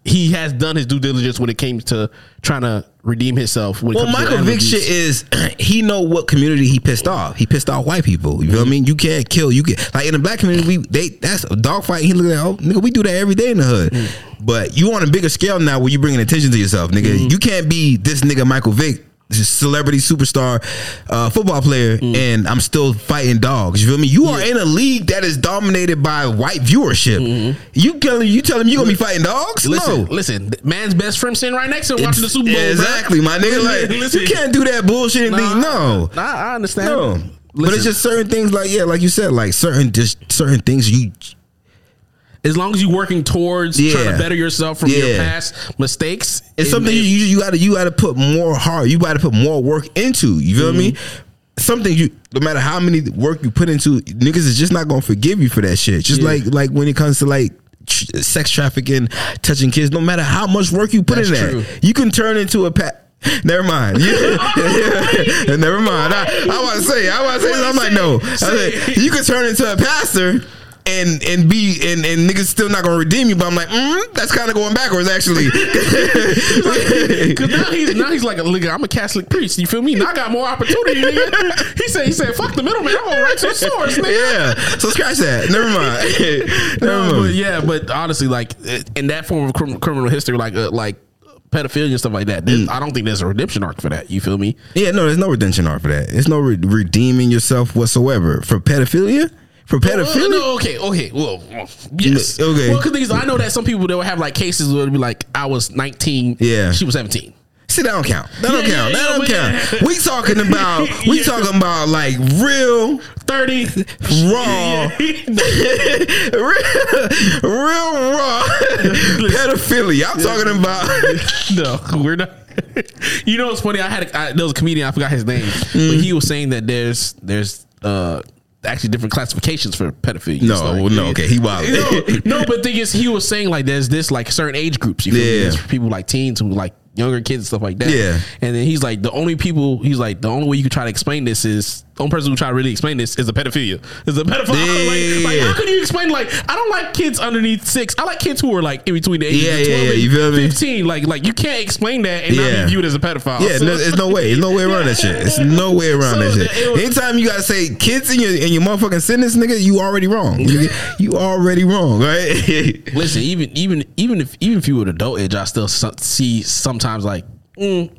he has done his due diligence when it came to trying to redeem himself. When Well, comes to Michael animal Vick shit is [CLEARS THROAT] he know what community he pissed off. He pissed off white people. You know what I mean? You can't kill. You get like in the black community. We they that's a dog fight. He look at oh nigga, we do that every day in the hood. Mm. But you on a bigger scale now where you bringing attention to yourself, nigga. Mm. You can't be this nigga Michael Vick. Celebrity superstar, uh, football player, and I'm still fighting dogs. You feel me? You are in a league that is dominated by white viewership. You telling you telling me you gonna be fighting dogs? Listen, no, listen. Man's best friend sitting right next to him watching the Super Bowl. Exactly, my nigga. Like [LAUGHS] Listen. you can't do that bullshit Nah, no. Nah, I understand. No. but it's just certain things like yeah, like you said, like certain just certain things you as long as you're working towards Yeah. trying to better yourself from your past mistakes, it's it- something it- you you gotta you gotta put more heart, you gotta put more work into. You feel me? Mm-hmm. Something you no matter how many work you put into, niggas is just not gonna forgive you for that shit. Just Yeah. like like when it comes to like tr- sex trafficking, touching kids, no matter how much work you put That's in that, true. you can turn into a pat. Never mind. [LAUGHS] Yeah. [LAUGHS] Never mind. I, I want to say. I want to say. I'm like, no. I Say. [LAUGHS] you could turn into a pastor and and be and, and niggas still not gonna redeem you. But I'm like, mm, that's kind of going backwards, actually. [LAUGHS] Cause now he's now he's like a nigga. I'm a Catholic priest. You feel me? Now I got more opportunity, nigga. He said he said fuck the middleman. I'm going right to the source, nigga. yeah. So scratch that. Never mind. [LAUGHS] Never No, but yeah, but honestly, like in that form of crim- criminal history, like uh, like pedophilia and stuff like that, Mm. I don't think there's a redemption arc for that. You feel me? Yeah, no, there's no redemption arc for that. There's no re- redeeming yourself whatsoever for pedophilia. For pedophilia, no, okay, okay. Well, yes. Okay. Well, because I know that some people they would have like cases where it'll be like I was 19, Yeah. she was 17. See, that don't count. That don't Yeah, count. yeah, That don't count. [LAUGHS] We talking about. We talking about like real, Thirty. raw, [LAUGHS] [LAUGHS] real, real raw pedophilia. I'm talking about. no, we're not. you know what's funny? I had a, I, there was a comedian. I forgot his name, Mm. but he was saying that there's there's uh actually different classifications for pedophilia. No, well, no, okay, he wild. [LAUGHS] no, no, [LAUGHS] but the thing is, he was saying like there's this like certain age groups. You? Yeah. People like teens who like younger kids and stuff like that. Yeah. And then he's like the only people. He's like the only way you can try to explain this is only person who try to really explain this is a pedophilia. Is a pedophile. [LAUGHS] Like, like Yeah. how can you explain like I don't like kids underneath six. I like kids who are like in between the ages Yeah, of yeah, twelve yeah, and you feel me? fifteen. Like like you can't explain that and not Yeah. be viewed as a pedophile. Yeah, So- no, there's no way. There's no way around that shit. It's no [LAUGHS] way around So that it shit. was- Anytime you gotta say kids in your in your motherfucking sentence, nigga, you already wrong. You, you already wrong, right? [LAUGHS] Listen, even even even if even if you were an adult age, I still see sometimes like mm,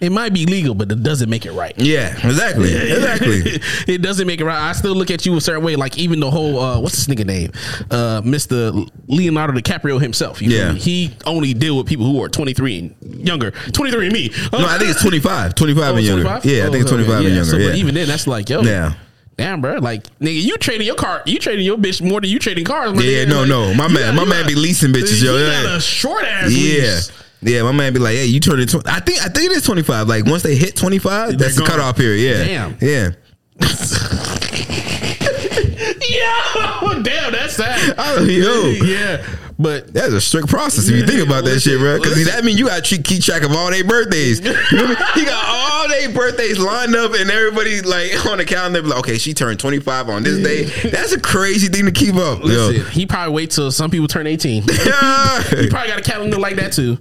it might be legal, but it doesn't make it right. yeah, exactly, [LAUGHS] exactly. [LAUGHS] it doesn't make it right. I still look at you a certain way. Like even the whole uh, what's this nigga name, uh, Mister Leonardo DiCaprio himself. You Yeah. he only deal with people who are twenty three and younger. Twenty three and me. No, I think it's 25, 25 Oh, and younger. 25? Yeah, I Oh, think it's okay. 25 and Yeah, younger. So, yeah. but even then, that's like yo. Yeah. Damn, bro. Like, nigga, you trading your car, you trading your bitch more than you trading cars. my Yeah, no, Like, no. My man- my you man be leasing bitches, yo. You got a short ass yeah. lease. Yeah, my man be like, hey, you turn it. 20. I think I think it is 25. Like once they hit 25, that's the gone. cutoff period. Yeah. Damn. Yeah. [LAUGHS] Yeah, damn, that's sad. Oh, yo. yeah, but That's a strict process if you think about that shit, bro. Because that means you got to keep track of all their birthdays. You know what I mean? He got all their birthdays lined up, and everybody like [LAUGHS] on the calendar. Like, okay, she turned twenty five on this day. That's a crazy thing to keep up. listen, Yo. he probably wait till some people turn eighteen. [LAUGHS] Yeah. He probably got a calendar like that too.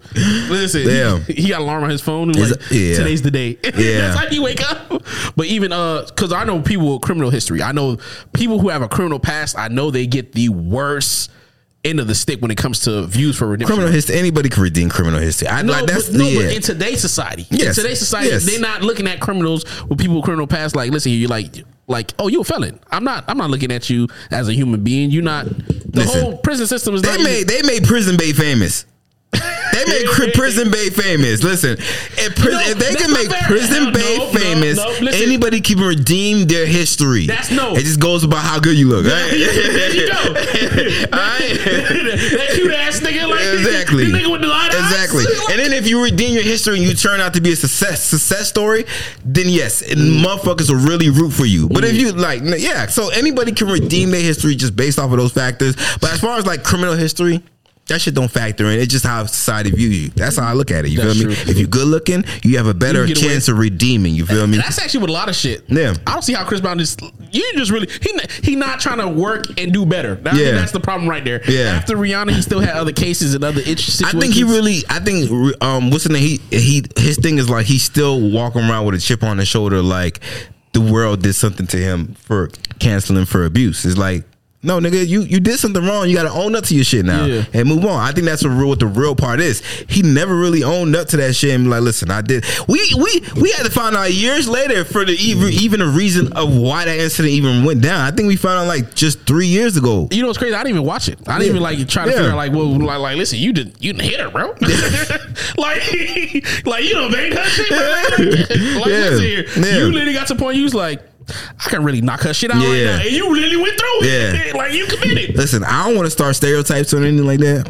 Listen, Damn. he, he got an alarm on his phone. Like, yeah. today's the day. [LAUGHS] Yeah. that's how you wake up. But even uh, because I know people with criminal history. I know people who have a criminal past. I know they get the worst end of the stick when it comes to views for redemption. criminal history. Anybody can redeem criminal history. I No, like that's but, no, yeah. but in today's society, Yes. in today's society, Yes. they're not looking at criminals with people with criminal past. Like, listen, you're like, like, oh, you're a felon. I'm not. I'm not looking at you as a human being. You're not. The Listen. whole prison system is They not. made they made Prison Bay famous. They made Cri- Prison Bay famous. Listen, if, pri- No, if they can make fair. Prison No, Bay no, famous, anybody can redeem their history. That's no. It just goes about how good you look. there right? you go. Alright? [LAUGHS] [LAUGHS] that cute ass nigga, like Exactly. the nigga with the light eyes. Exactly. Like, And then if you redeem your history and you turn out to be a success success story, then yes, and Mm. motherfuckers will really root for you. But if you like, yeah, so anybody can redeem their history just based off of those factors. But as far as like criminal history. That shit don't factor in. It's just how society view you. That's how I look at it. You That's feel me? true. If you're good looking, you have a better get away- chance of redeeming. You feel me? That's actually with a lot of shit. Yeah. I don't see how Chris Brown just you just really he he not trying to work and do better. That, Yeah. that's the problem right there. Yeah. After Rihanna, he still had other cases and other itch I think he really. I think um, what's the name? He he. His thing is like he's still walking around with a chip on his shoulder, like the world did something to him for canceling for abuse. It's like. No, nigga, you, you did something wrong. You got to own up to your shit now Yeah. and move on. I think that's what, real, what the real part is. He never really owned up to that shit and be like, listen, I did. We we we had to find out years later for the even even a reason of why that incident even went down. I think we found out like just three years ago. You know what's crazy? I didn't even watch it. I didn't Yeah. even like try to Yeah. figure out like, well, like, like, listen, you did, you didn't hit her, bro. [LAUGHS] [LAUGHS] like, like you know, banged her shit, bro. [LAUGHS] Like, listen here, you literally got to the point you was like, I can really knock her shit out right Yeah. now, and you really went through it. Yeah. [LAUGHS] like you committed. Listen, I don't want to start stereotypes or anything like that.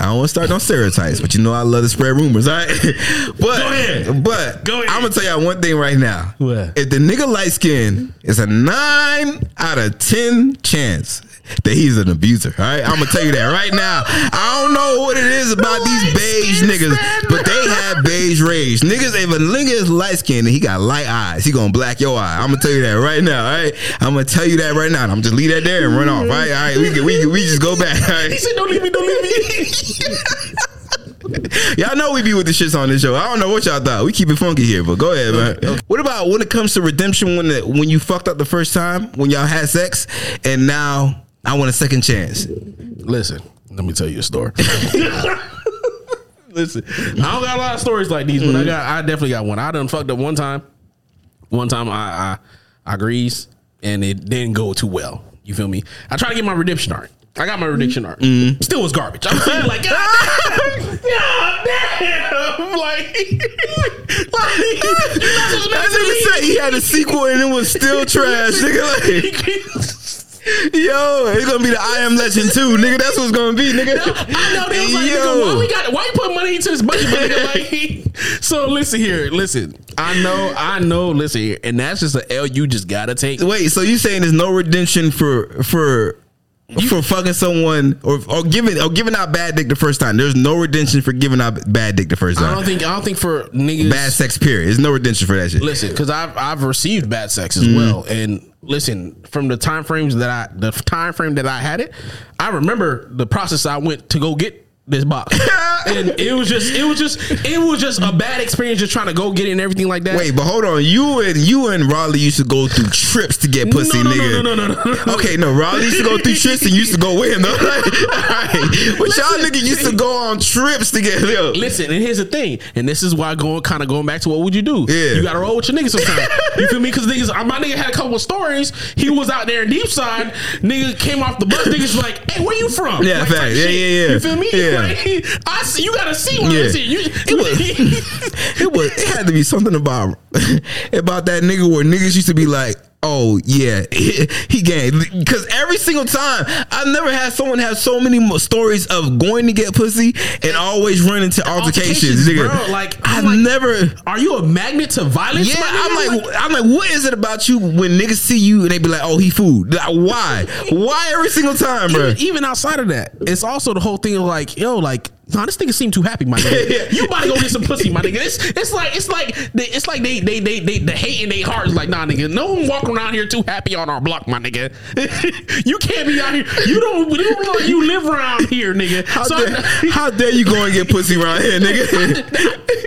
I don't want to start no stereotypes, but you know I love to spread rumors, all right? [LAUGHS] but Go ahead. but Go ahead. I'm gonna tell y'all one thing right now. What? If the nigga light skin is a nine out of ten chance that he's an abuser, all right? I'm gonna tell you that right now. I don't know what it is about these beige niggas, friend, but they have beige rage. Niggas, if a nigga is light skinned and he got light eyes, he gonna black your eye. I'm gonna tell you that right now, all right? I'm gonna tell you that right now. I'm just leave that there and run off, all right? All right, we can, we can, we just go back, all He said, "Don't leave me, don't leave me." [LAUGHS] Y'all know we be with the shits on this show. I don't know what y'all thought. We keep it funky here, but go ahead, man. What about when it comes to redemption when the, when you fucked up the first time when y'all had sex and now I want a second chance? Listen, let me tell you a story. [LAUGHS] Listen, I don't got a lot of stories like these, but I got I definitely got one. I done fucked up one time. One time I I, I greased and it didn't go too well. You feel me? I tried to get my redemption arc. I got my redemption arc. Mm-hmm. Still was garbage. I'm saying like, God damn, [LAUGHS] God damn, [LAUGHS] like, like you're not supposed to That mess nigga said he had a sequel and it was still trash, nigga. Like, yo, it's gonna be the I Am Legend too, nigga. That's what's gonna be, nigga. I know they was like, nigga, why we got why you put money into this budget, my nigga? Like, [LAUGHS] so listen here, listen. I know, I know. Listen here, and that's just an L you just gotta take. Wait, so you saying there's no redemption for for for fucking someone or or giving or giving out bad dick the first time? There's no redemption for giving out bad dick the first time. I don't think I don't think for niggas Bad sex period. There's no redemption for that shit. Listen, because I've I've received bad sex Mm-hmm. as well, and listen from the time frames that I the time frame that I had it, I remember the process I went to go get this box, [LAUGHS] and it was just it was just it was just a bad experience just trying to go get it and everything like that. Wait, but hold on. You and you and Raleigh used to go through trips to get pussy, no, no, nigga. no, no, no, no, no. Okay, no, Raleigh used to go through trips and used to go with him. Though. [LAUGHS] Alright. But y'all Listen. nigga used to go on trips to get yo. Listen, and here's the thing, and this is why going kind of going back to what would you do? Yeah. you got to roll with your niggas sometimes. you feel me? Because niggas, uh, my nigga had a couple of stories. He was out there in deep side. Nigga came off the bus. Niggas like, hey, where you from? Yeah, like, fact. Yeah, yeah, yeah. You feel me? Yeah. Like, I see. You got to see what Yeah. I see. You, It was [LAUGHS] it was it had to be something about [LAUGHS] about that nigga where niggas used to be like, oh yeah, [LAUGHS] he, he game because every single time I've never had someone have so many stories of going to get pussy and always run into altercations, Altercations, nigga. bro. Like, I've like- never. Are you a magnet to violence? Yeah. I'm like, I'm like, what is it about you when niggas see you and they be like, oh, he food? Like, why? [LAUGHS] Why every single time, bro? even, even outside of that, it's also the whole thing of like, yo, like, nah, this nigga seem too happy, my nigga. [LAUGHS] you about to go get some pussy, my nigga. It's, it's like, it's like, they, it's like they, they, they, they, the hate in their heart is like, nah, nigga, no one walk around here too happy on our block, my nigga. [LAUGHS] you can't be out here. You don't, you don't look like you live around here, nigga. How, So- dare, [LAUGHS] how dare you go and get pussy around here, nigga?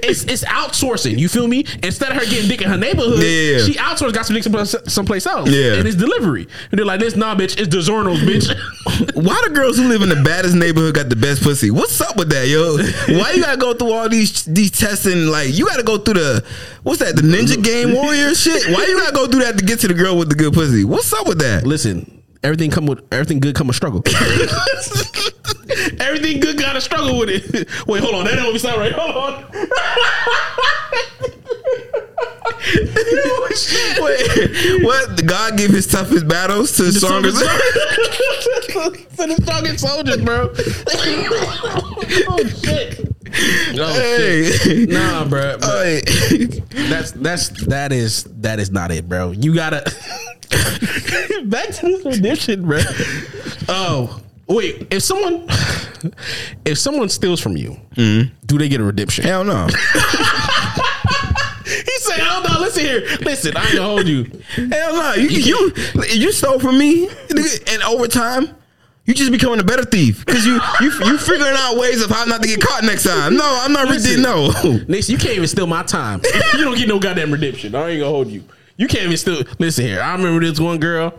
it's it's outsourcing. You feel me? Instead of her getting dick in her neighborhood, Yeah. she outsourced, got some dick someplace, someplace else. Yeah. and it's delivery. And they're like, this nah, bitch, it's DiGiorno's, bitch. Why the girls who live in the baddest neighborhood got the best pussy? What's up with that, yo? Why you gotta go through all these these testing? Like you gotta go through the what's that? The Ninja Game Warrior shit. Why you gotta go through that to get to the girl with the good pussy? What's up with that? Listen, everything come with everything good come with struggle. [LAUGHS] everything good got to struggle with it. Wait, hold on, that don't sound right. Hold on. [LAUGHS] Yo, [LAUGHS] shit. Wait, what? God give his toughest battles to the The strongest. strongest- [LAUGHS] to the strongest soldiers, bro. [LAUGHS] oh shit. Oh shit. Nah, bro. but Hey. That's that's that is that is not it, bro. You gotta back to this redemption, bro. Oh wait, if someone if someone steals from you, mm-hmm. do they get a redemption? Hell no. Said, "Hell no, listen here, listen. I ain't gonna hold you. Hell no. You you you stole from me, and over time. You just becoming a better thief because you you you figuring out ways of how not to get caught next time. No, I'm not Listen. really no. [LAUGHS] Nation, you can't even steal my time. you don't get no goddamn redemption. I ain't gonna hold you. You can't even steal. Listen here, I remember this one girl.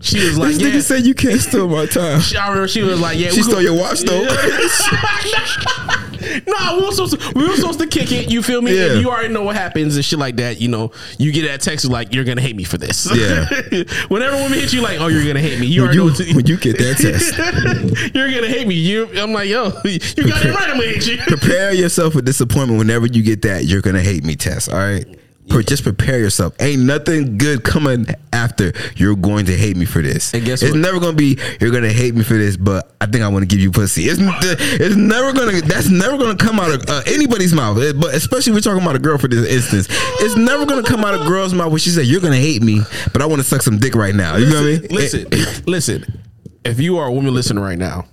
She was like, This yeah. nigga said you can't steal my [LAUGHS] time. I remember she was like, yeah. She stole your watch though. [LAUGHS] no, we were supposed to, we were supposed to kick it. You feel me? Yeah. And you already know what happens and shit like that. You know, you get that text like you're gonna hate me for this. Yeah. [LAUGHS] Whenever women hit you, like, oh, you're gonna hate me. You When already you, know. To, when you get that test, [LAUGHS] you're gonna hate me. You, I'm like, yo, [LAUGHS] you got it right. I'm gonna hate you. prepare yourself for disappointment whenever you get that you're gonna hate me test. All right. Pre- Just prepare yourself. Ain't nothing good coming after. You're going to hate me for this. And guess it's what? never gonna be. You're gonna hate me for this, but I think I want to give you pussy. It's it's never gonna. That's never gonna come out of uh, anybody's mouth. But especially we're talking about a girl for this instance. It's never gonna come out of a girl's mouth when she said, "You're gonna hate me, but I want to suck some dick right now." You know what I mean? Listen, listen. If you are a woman listening right now,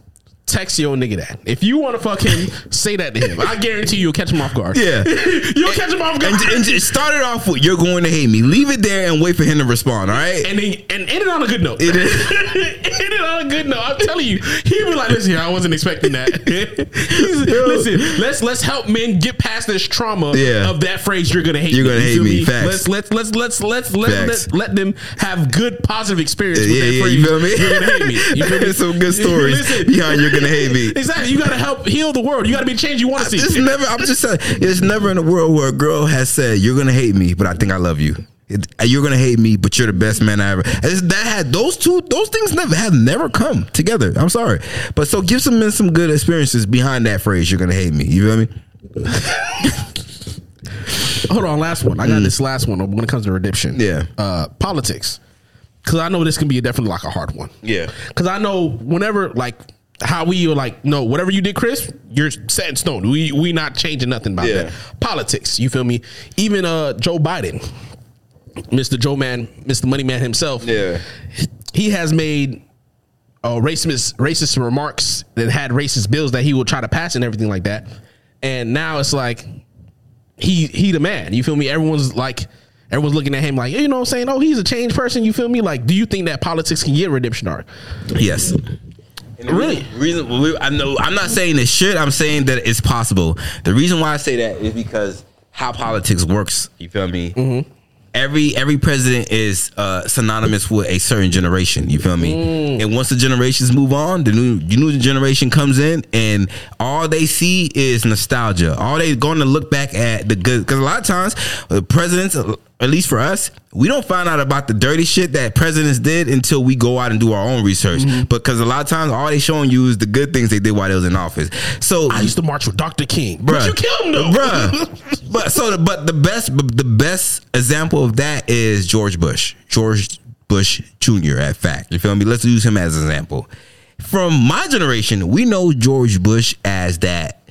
text your nigga that. If you want to fuck him, say that to him. I guarantee you'll catch him off guard. Yeah. [LAUGHS] you'll catch him off guard. and, and just start it off with "You're going to hate me." Leave it there and wait for him to respond. All right. and then and end it on a good note. It is- [LAUGHS] end it on a good note. I'm telling you, he'd be like, "Listen, here, I wasn't expecting that." [LAUGHS] Listen, let's let's help men get past this trauma Yeah. of that phrase. You're gonna hate. You're me. gonna hate feel me. Facts. Let's let's let's let's let's let, Facts. let let them have good positive experience with yeah, that yeah, phrase. you feel me? You're gonna hate me. You feel me? Some good stories Listen. behind "You're gonna hate me." Exactly. You gotta help heal the world. You gotta be the change you want to see. It's never. I'm just saying. It's never in a world where a girl has said, "You're gonna hate me, but I think I love you." It- you're gonna hate me, but you're the best man I ever. That had those two, those things never have never come together. I'm sorry, but so give some men some good experiences behind that phrase. You're gonna hate me. You feel me? [LAUGHS] Hold on, last one. I got this last one when it comes to redemption. Mm. Yeah. Uh, politics. Because I know this can be definitely like a hard one. Yeah. Because I know whenever like how we are like no whatever you did, Chris, you're set in stone. We we not changing nothing about Yeah. that. Politics. You feel me? Even uh Joe Biden, Mr. Joe Man, Mr. Money Man himself. Yeah. He has made. Uh, racist racist remarks that had racist bills that he will try to pass and everything like that, and now it's like he he the man. You feel me? Everyone's like everyone's looking at him like, you know what I'm saying? Oh, he's a changed person, you feel me? Like, do you think that politics can get redemption arc? Yes. Really? Reason we- I know I'm not saying it should. I'm saying that it's possible. The reason why I say that is because how politics works. You feel me? Every every president is uh, synonymous with a certain generation. You feel me? And once the generations move on, the new the new generation comes in, and all they see is nostalgia. All they're going to look back at the good. Because a lot of times, the presidents, uh, at least for us, we don't find out about the dirty shit that presidents did until we go out and do our own research. Mm-hmm. Because a lot of times, all they showing you is the good things they did while they was in office. So I used to march with Dr. King. Bruh. But you killed him though. Bruh. [LAUGHS] but so the, but the best the best example of that is George Bush. George Bush Jr. at fact. You feel me? Let's use him as an example. From my generation, we know George Bush as that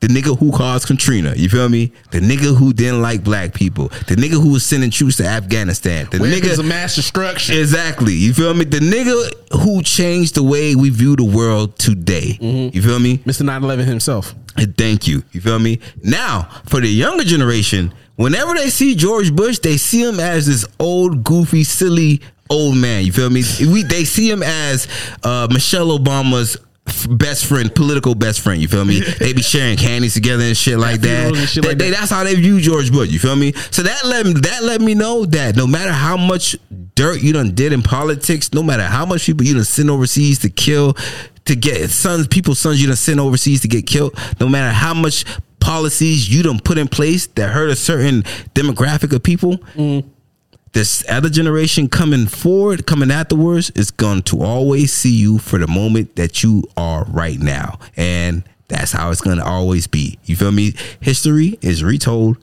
the nigga who caused Katrina. You feel me? The nigga who didn't like black people. The nigga who was sending troops to Afghanistan. The Weapons nigga of mass destruction. Exactly. You feel me? The nigga who changed the way we view the world today. You feel me? Mr. 9-11 himself. Thank you. You feel me? Now, for the younger generation, whenever they see George Bush, they see him as this old, goofy, silly old man. You feel me? We they see him as uh, Michelle Obama's best friend, political best friend. You feel me? [LAUGHS] they be sharing candies together and shit like that. shit They- like they- that. that's how they view George Bush. You feel me? So that let me, that let me know that no matter how much dirt you done did in politics, no matter how much people you done sent overseas to kill, to get sons, people's sons you done sent overseas to get killed, no matter how much policies you done put in place that hurt a certain demographic of people. Mm. This other generation coming forward, coming afterwards, is going to always see you for the moment that you are right now. And that's how it's going to always be. You feel me? History is retold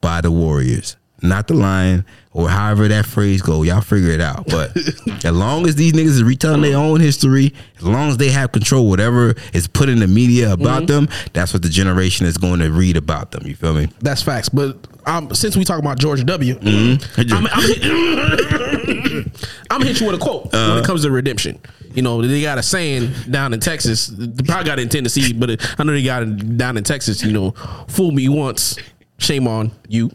by the warriors, not the lion, or however that phrase go. Y'all figure it out. But [LAUGHS] as long as these niggas is retelling their own history, as long as they have control, whatever is put in the media about them, that's what the generation is going to read about them. You feel me? That's facts. But um, since we talk about George W, Mm-hmm. I'm, I'm, hit, [LAUGHS] I'm gonna hit you with a quote Uh-huh. when it comes to redemption. You know, they got a saying down in Texas. They probably got it in Tennessee, but it, I know they got it down in Texas. You know, fool me once, shame on you.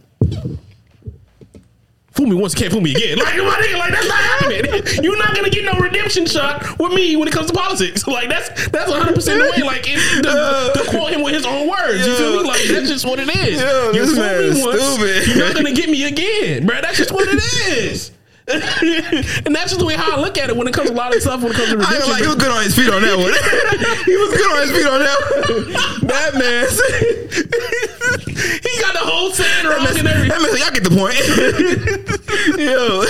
Fool me once, can't fool me again. Like, my nigga, like that's not happening. You're not gonna get no redemption shot with me when it comes to politics. Like that's that's 100 percent the way. Like it, the, to quote him with his own words. You feel me? Like that's just what it is. Yo, you fool me once, stupid. you're not gonna get me again, bro. That's just what it is. And that's just the way how I look at it when it comes to a lot of stuff. When it comes to I redemption, ain't like he was good on his feet on that one. [LAUGHS] he was good on his feet on that one. That man. [LAUGHS] he got the whole saying wrong That and everything. that man, y'all get the point. [LAUGHS] Yo,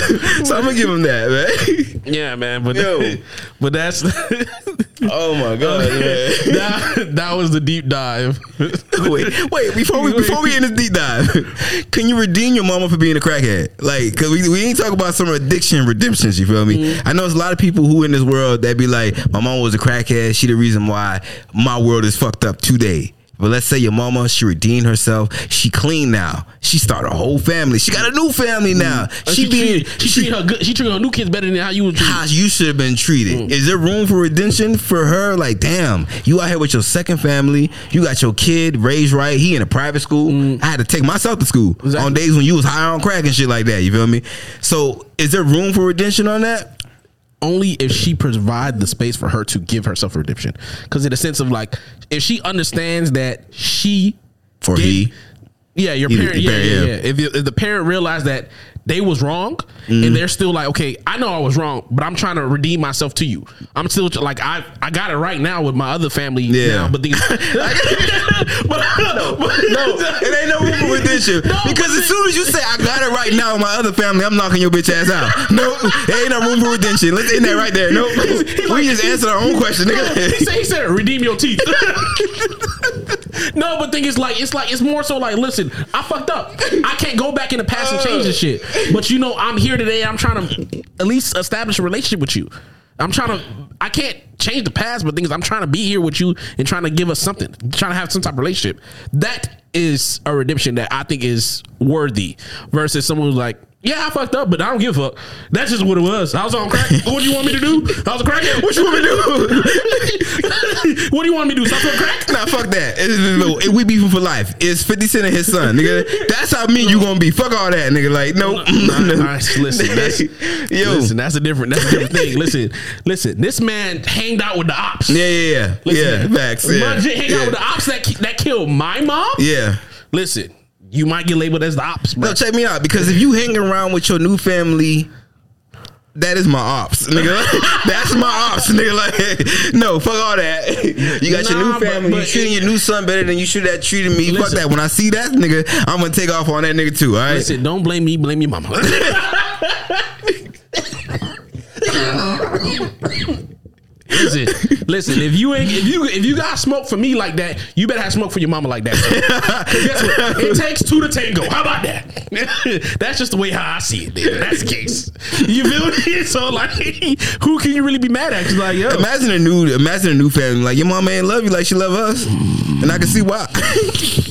so I'm gonna give him that, man. Yeah, man. But Yo. but that's Oh my [LAUGHS] god, man. [LAUGHS] that, that was the deep dive. [LAUGHS] wait, wait. Before we before we end this deep dive, can you redeem your mama for being a crackhead? Like, cause we, we ain't talk about some addiction redemptions. You feel me? Mm-hmm. I know there's a lot of people who in this world that be like, my mama was a crackhead. She the reason why my world is fucked up today. But let's say your mama, she redeemed herself. She clean now. She start a whole family. She got a new family mm-hmm. now. Oh, she, She being treat, she treat her good. She treat her new kids better than how you would treat. how you should have been treated. Mm. Is there room for redemption for her? Like, damn, you out here with your second family. You got your kid raised right. He in a private school. Mm. I had to take myself to school Exactly. on days when you was high on crack and shit like that. You feel me? So, is there room for redemption on that? Only if she provide the space for her to give herself redemption. Because in a sense of like, if she understands that she For gave- he, yeah, your Either- parent, yeah, yeah, yeah. yeah. If, if the parent realized that they was wrong and mm-hmm. they're still like, okay, I know I was wrong, but I'm trying to redeem myself to you. I'm still like I I got it right now with my other family Yeah. now, but the [LAUGHS] [LAUGHS] but, No, it ain't no room for redemption. No, because as soon as you say I got it right now with my other family, I'm knocking your bitch ass out. [LAUGHS] No, there ain't no room for redemption. Let's end that right there. No, we just answered our own question, he nigga. said, he said redeem your teeth. [LAUGHS] no, but thing is like it's like it's more so like listen, I fucked up. I can't go back in the past and change this shit. But you know, I'm here today. I'm trying to at least establish a relationship with you. I'm trying to. I can't change the past, but things I'm trying to be here with you and trying to give us something, trying to have some type of relationship. That is a redemption that I think is worthy versus someone who's like, yeah, I fucked up, but I don't give a fuck. That's just what it was. I was on crack. what do you want me to do? I was a crackhead. What you want me to do? [LAUGHS] what do you want me to do? Stop on crack? Nah, fuck that. It- we beefing for life. It's 50 Cent and his son, nigga. That's how mean you gonna be. Fuck all that, nigga. Like, no. Nah, nah, listen, [LAUGHS] that's, Yo. listen, that's a different, that's a different thing. Listen, listen, this man hanged out with the ops. Yeah, yeah, yeah. Listen, yeah, facts. Yeah. My J hang out with the ops that that killed my mom. yeah. Listen, you might get labeled as the ops, bro. No, check me out. Because if you hang around with your new family, that is my ops, nigga. [LAUGHS] That's my ops, nigga. Like, [LAUGHS] no, fuck all that. [LAUGHS] You got your Nah, new but- family. you treating your new son better than you should have treated me. fuck that. When I see that nigga, I'm gonna take off on that nigga too. All right. Listen, don't blame me, blame your mama. listen, listen. If you ain't, if you, if you got smoke for me like that, you better have smoke for your mama like that. guess what? It takes two to tango. How about that? [LAUGHS] That's just the way how I see it. That's the case. You feel me? [LAUGHS] So like, who can you really be mad at? 'Cause like, yo, Imagine a new, imagine a new family. Like your mama ain't love you like she love us, and I can see why. [LAUGHS]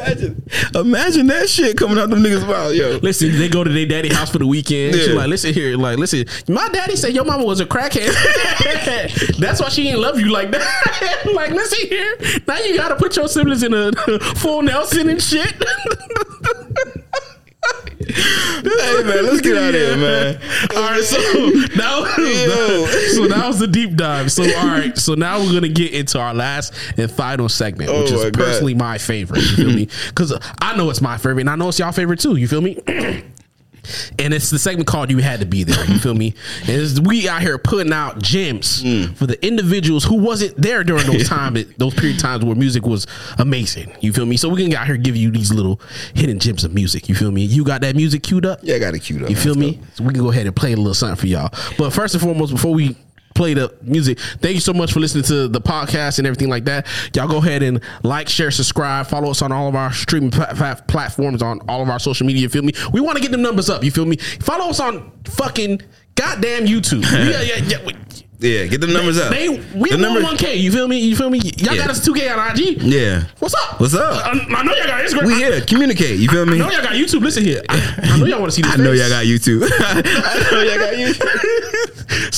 imagine, imagine that shit coming out them niggas' mouth, yo. Listen, they go to their daddy house for the weekend. She's Yeah. like, listen here, like, listen, my daddy said your mama was a crackhead. [LAUGHS] That's why she didn't love you like that. [LAUGHS] like, listen here, now you gotta put your siblings in a [LAUGHS] full Nelson and shit. Hey man, let's get out of here, man. All right, so [LAUGHS] that was, so that was the deep dive. So all right, so now we're gonna get into our last and final segment, which Oh, is my God. personally my favorite. You feel me? Because I know it's my favorite, and I know it's y'all favorite too. You feel me? [CLEARS THROAT] And it's the segment called "You Had to Be There." You feel me? And it's, we out here putting out gems Mm. for the individuals who wasn't there during those [LAUGHS] time, those period times where music was amazing. You feel me? So we can get out here give you these little hidden gems of music. You feel me? You got that music queued up? Yeah, I got it queued up. You feel Let's me? So we can go ahead and play a little something for y'all. But first and foremost, before we play the music, thank you so much for listening to the podcast and everything like that. Y'all go ahead and like, share, subscribe, follow us on all of our streaming pla- pla- platforms, on all of our social media. You feel me? We want to get them numbers up. You feel me? Follow us on fucking goddamn YouTube. [LAUGHS] yeah, yeah, yeah. we- Yeah, get the numbers up. They, we the one K. You feel me? You feel me? Y'all Yeah. got us two K on IG. Yeah. What's up? What's up? I, I know y'all got Instagram. We here. Communicate. You feel me? I me? know y'all got YouTube. Listen here. I, I know y'all want to see [LAUGHS] this. [LAUGHS] I know y'all got YouTube. I know y'all got YouTube.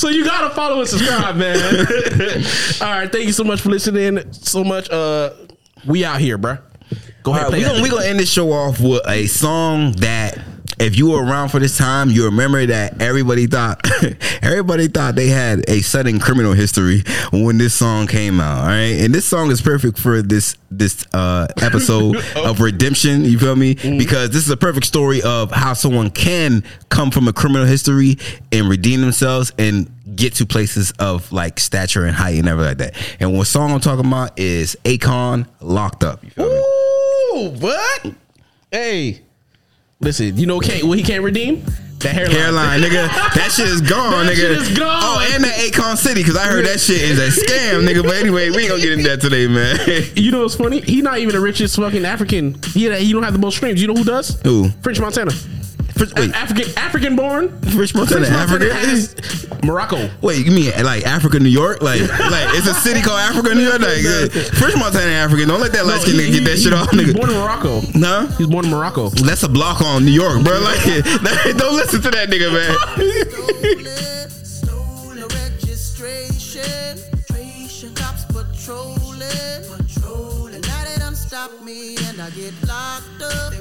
So you gotta follow and subscribe, man. [LAUGHS] All right, thank you so much for listening. So much. Uh, we out here, bruh. Go ahead. right, we gonna we gonna end this show off with a song that if you were around for this time, you remember that everybody thought [LAUGHS] everybody thought they had a sudden criminal history when this song came out. All right, and this song is perfect for this this uh, episode [LAUGHS] of redemption. You feel me? Because this is a perfect story of how someone can come from a criminal history and redeem themselves and get to places of like stature and height and everything like that. And what song I'm talking about is Akon Locked Up. You feel me? Ooh, what? Hey, listen. You know can't what he can't redeem that hairline. hairline, nigga. That shit is gone, That nigga. shit is gone. Oh, and that Akon City, because I heard that shit is a scam, nigga. But anyway, we ain't gonna get into that today, man. [LAUGHS] You know what's funny? He not even the richest fucking African. He he don't have the most streams. You know who does? Who? French Montana. First, wait, African African born. French Montana, Africa? has Morocco. Wait, you mean like Africa, New York? Like, [LAUGHS] like it's a city called Africa, New York? Like, uh, French Montana, African. Don't let that light skin he- nigga get that he- shit off, He was nigga. born in Morocco. Nah, He was born in Morocco. that's a block on New York, bro. Like, [LAUGHS] don't listen to that nigga, man. Stolen registration. Registration. Cops [LAUGHS] patrolling. Patrolling. Now they done stop me and I get locked up.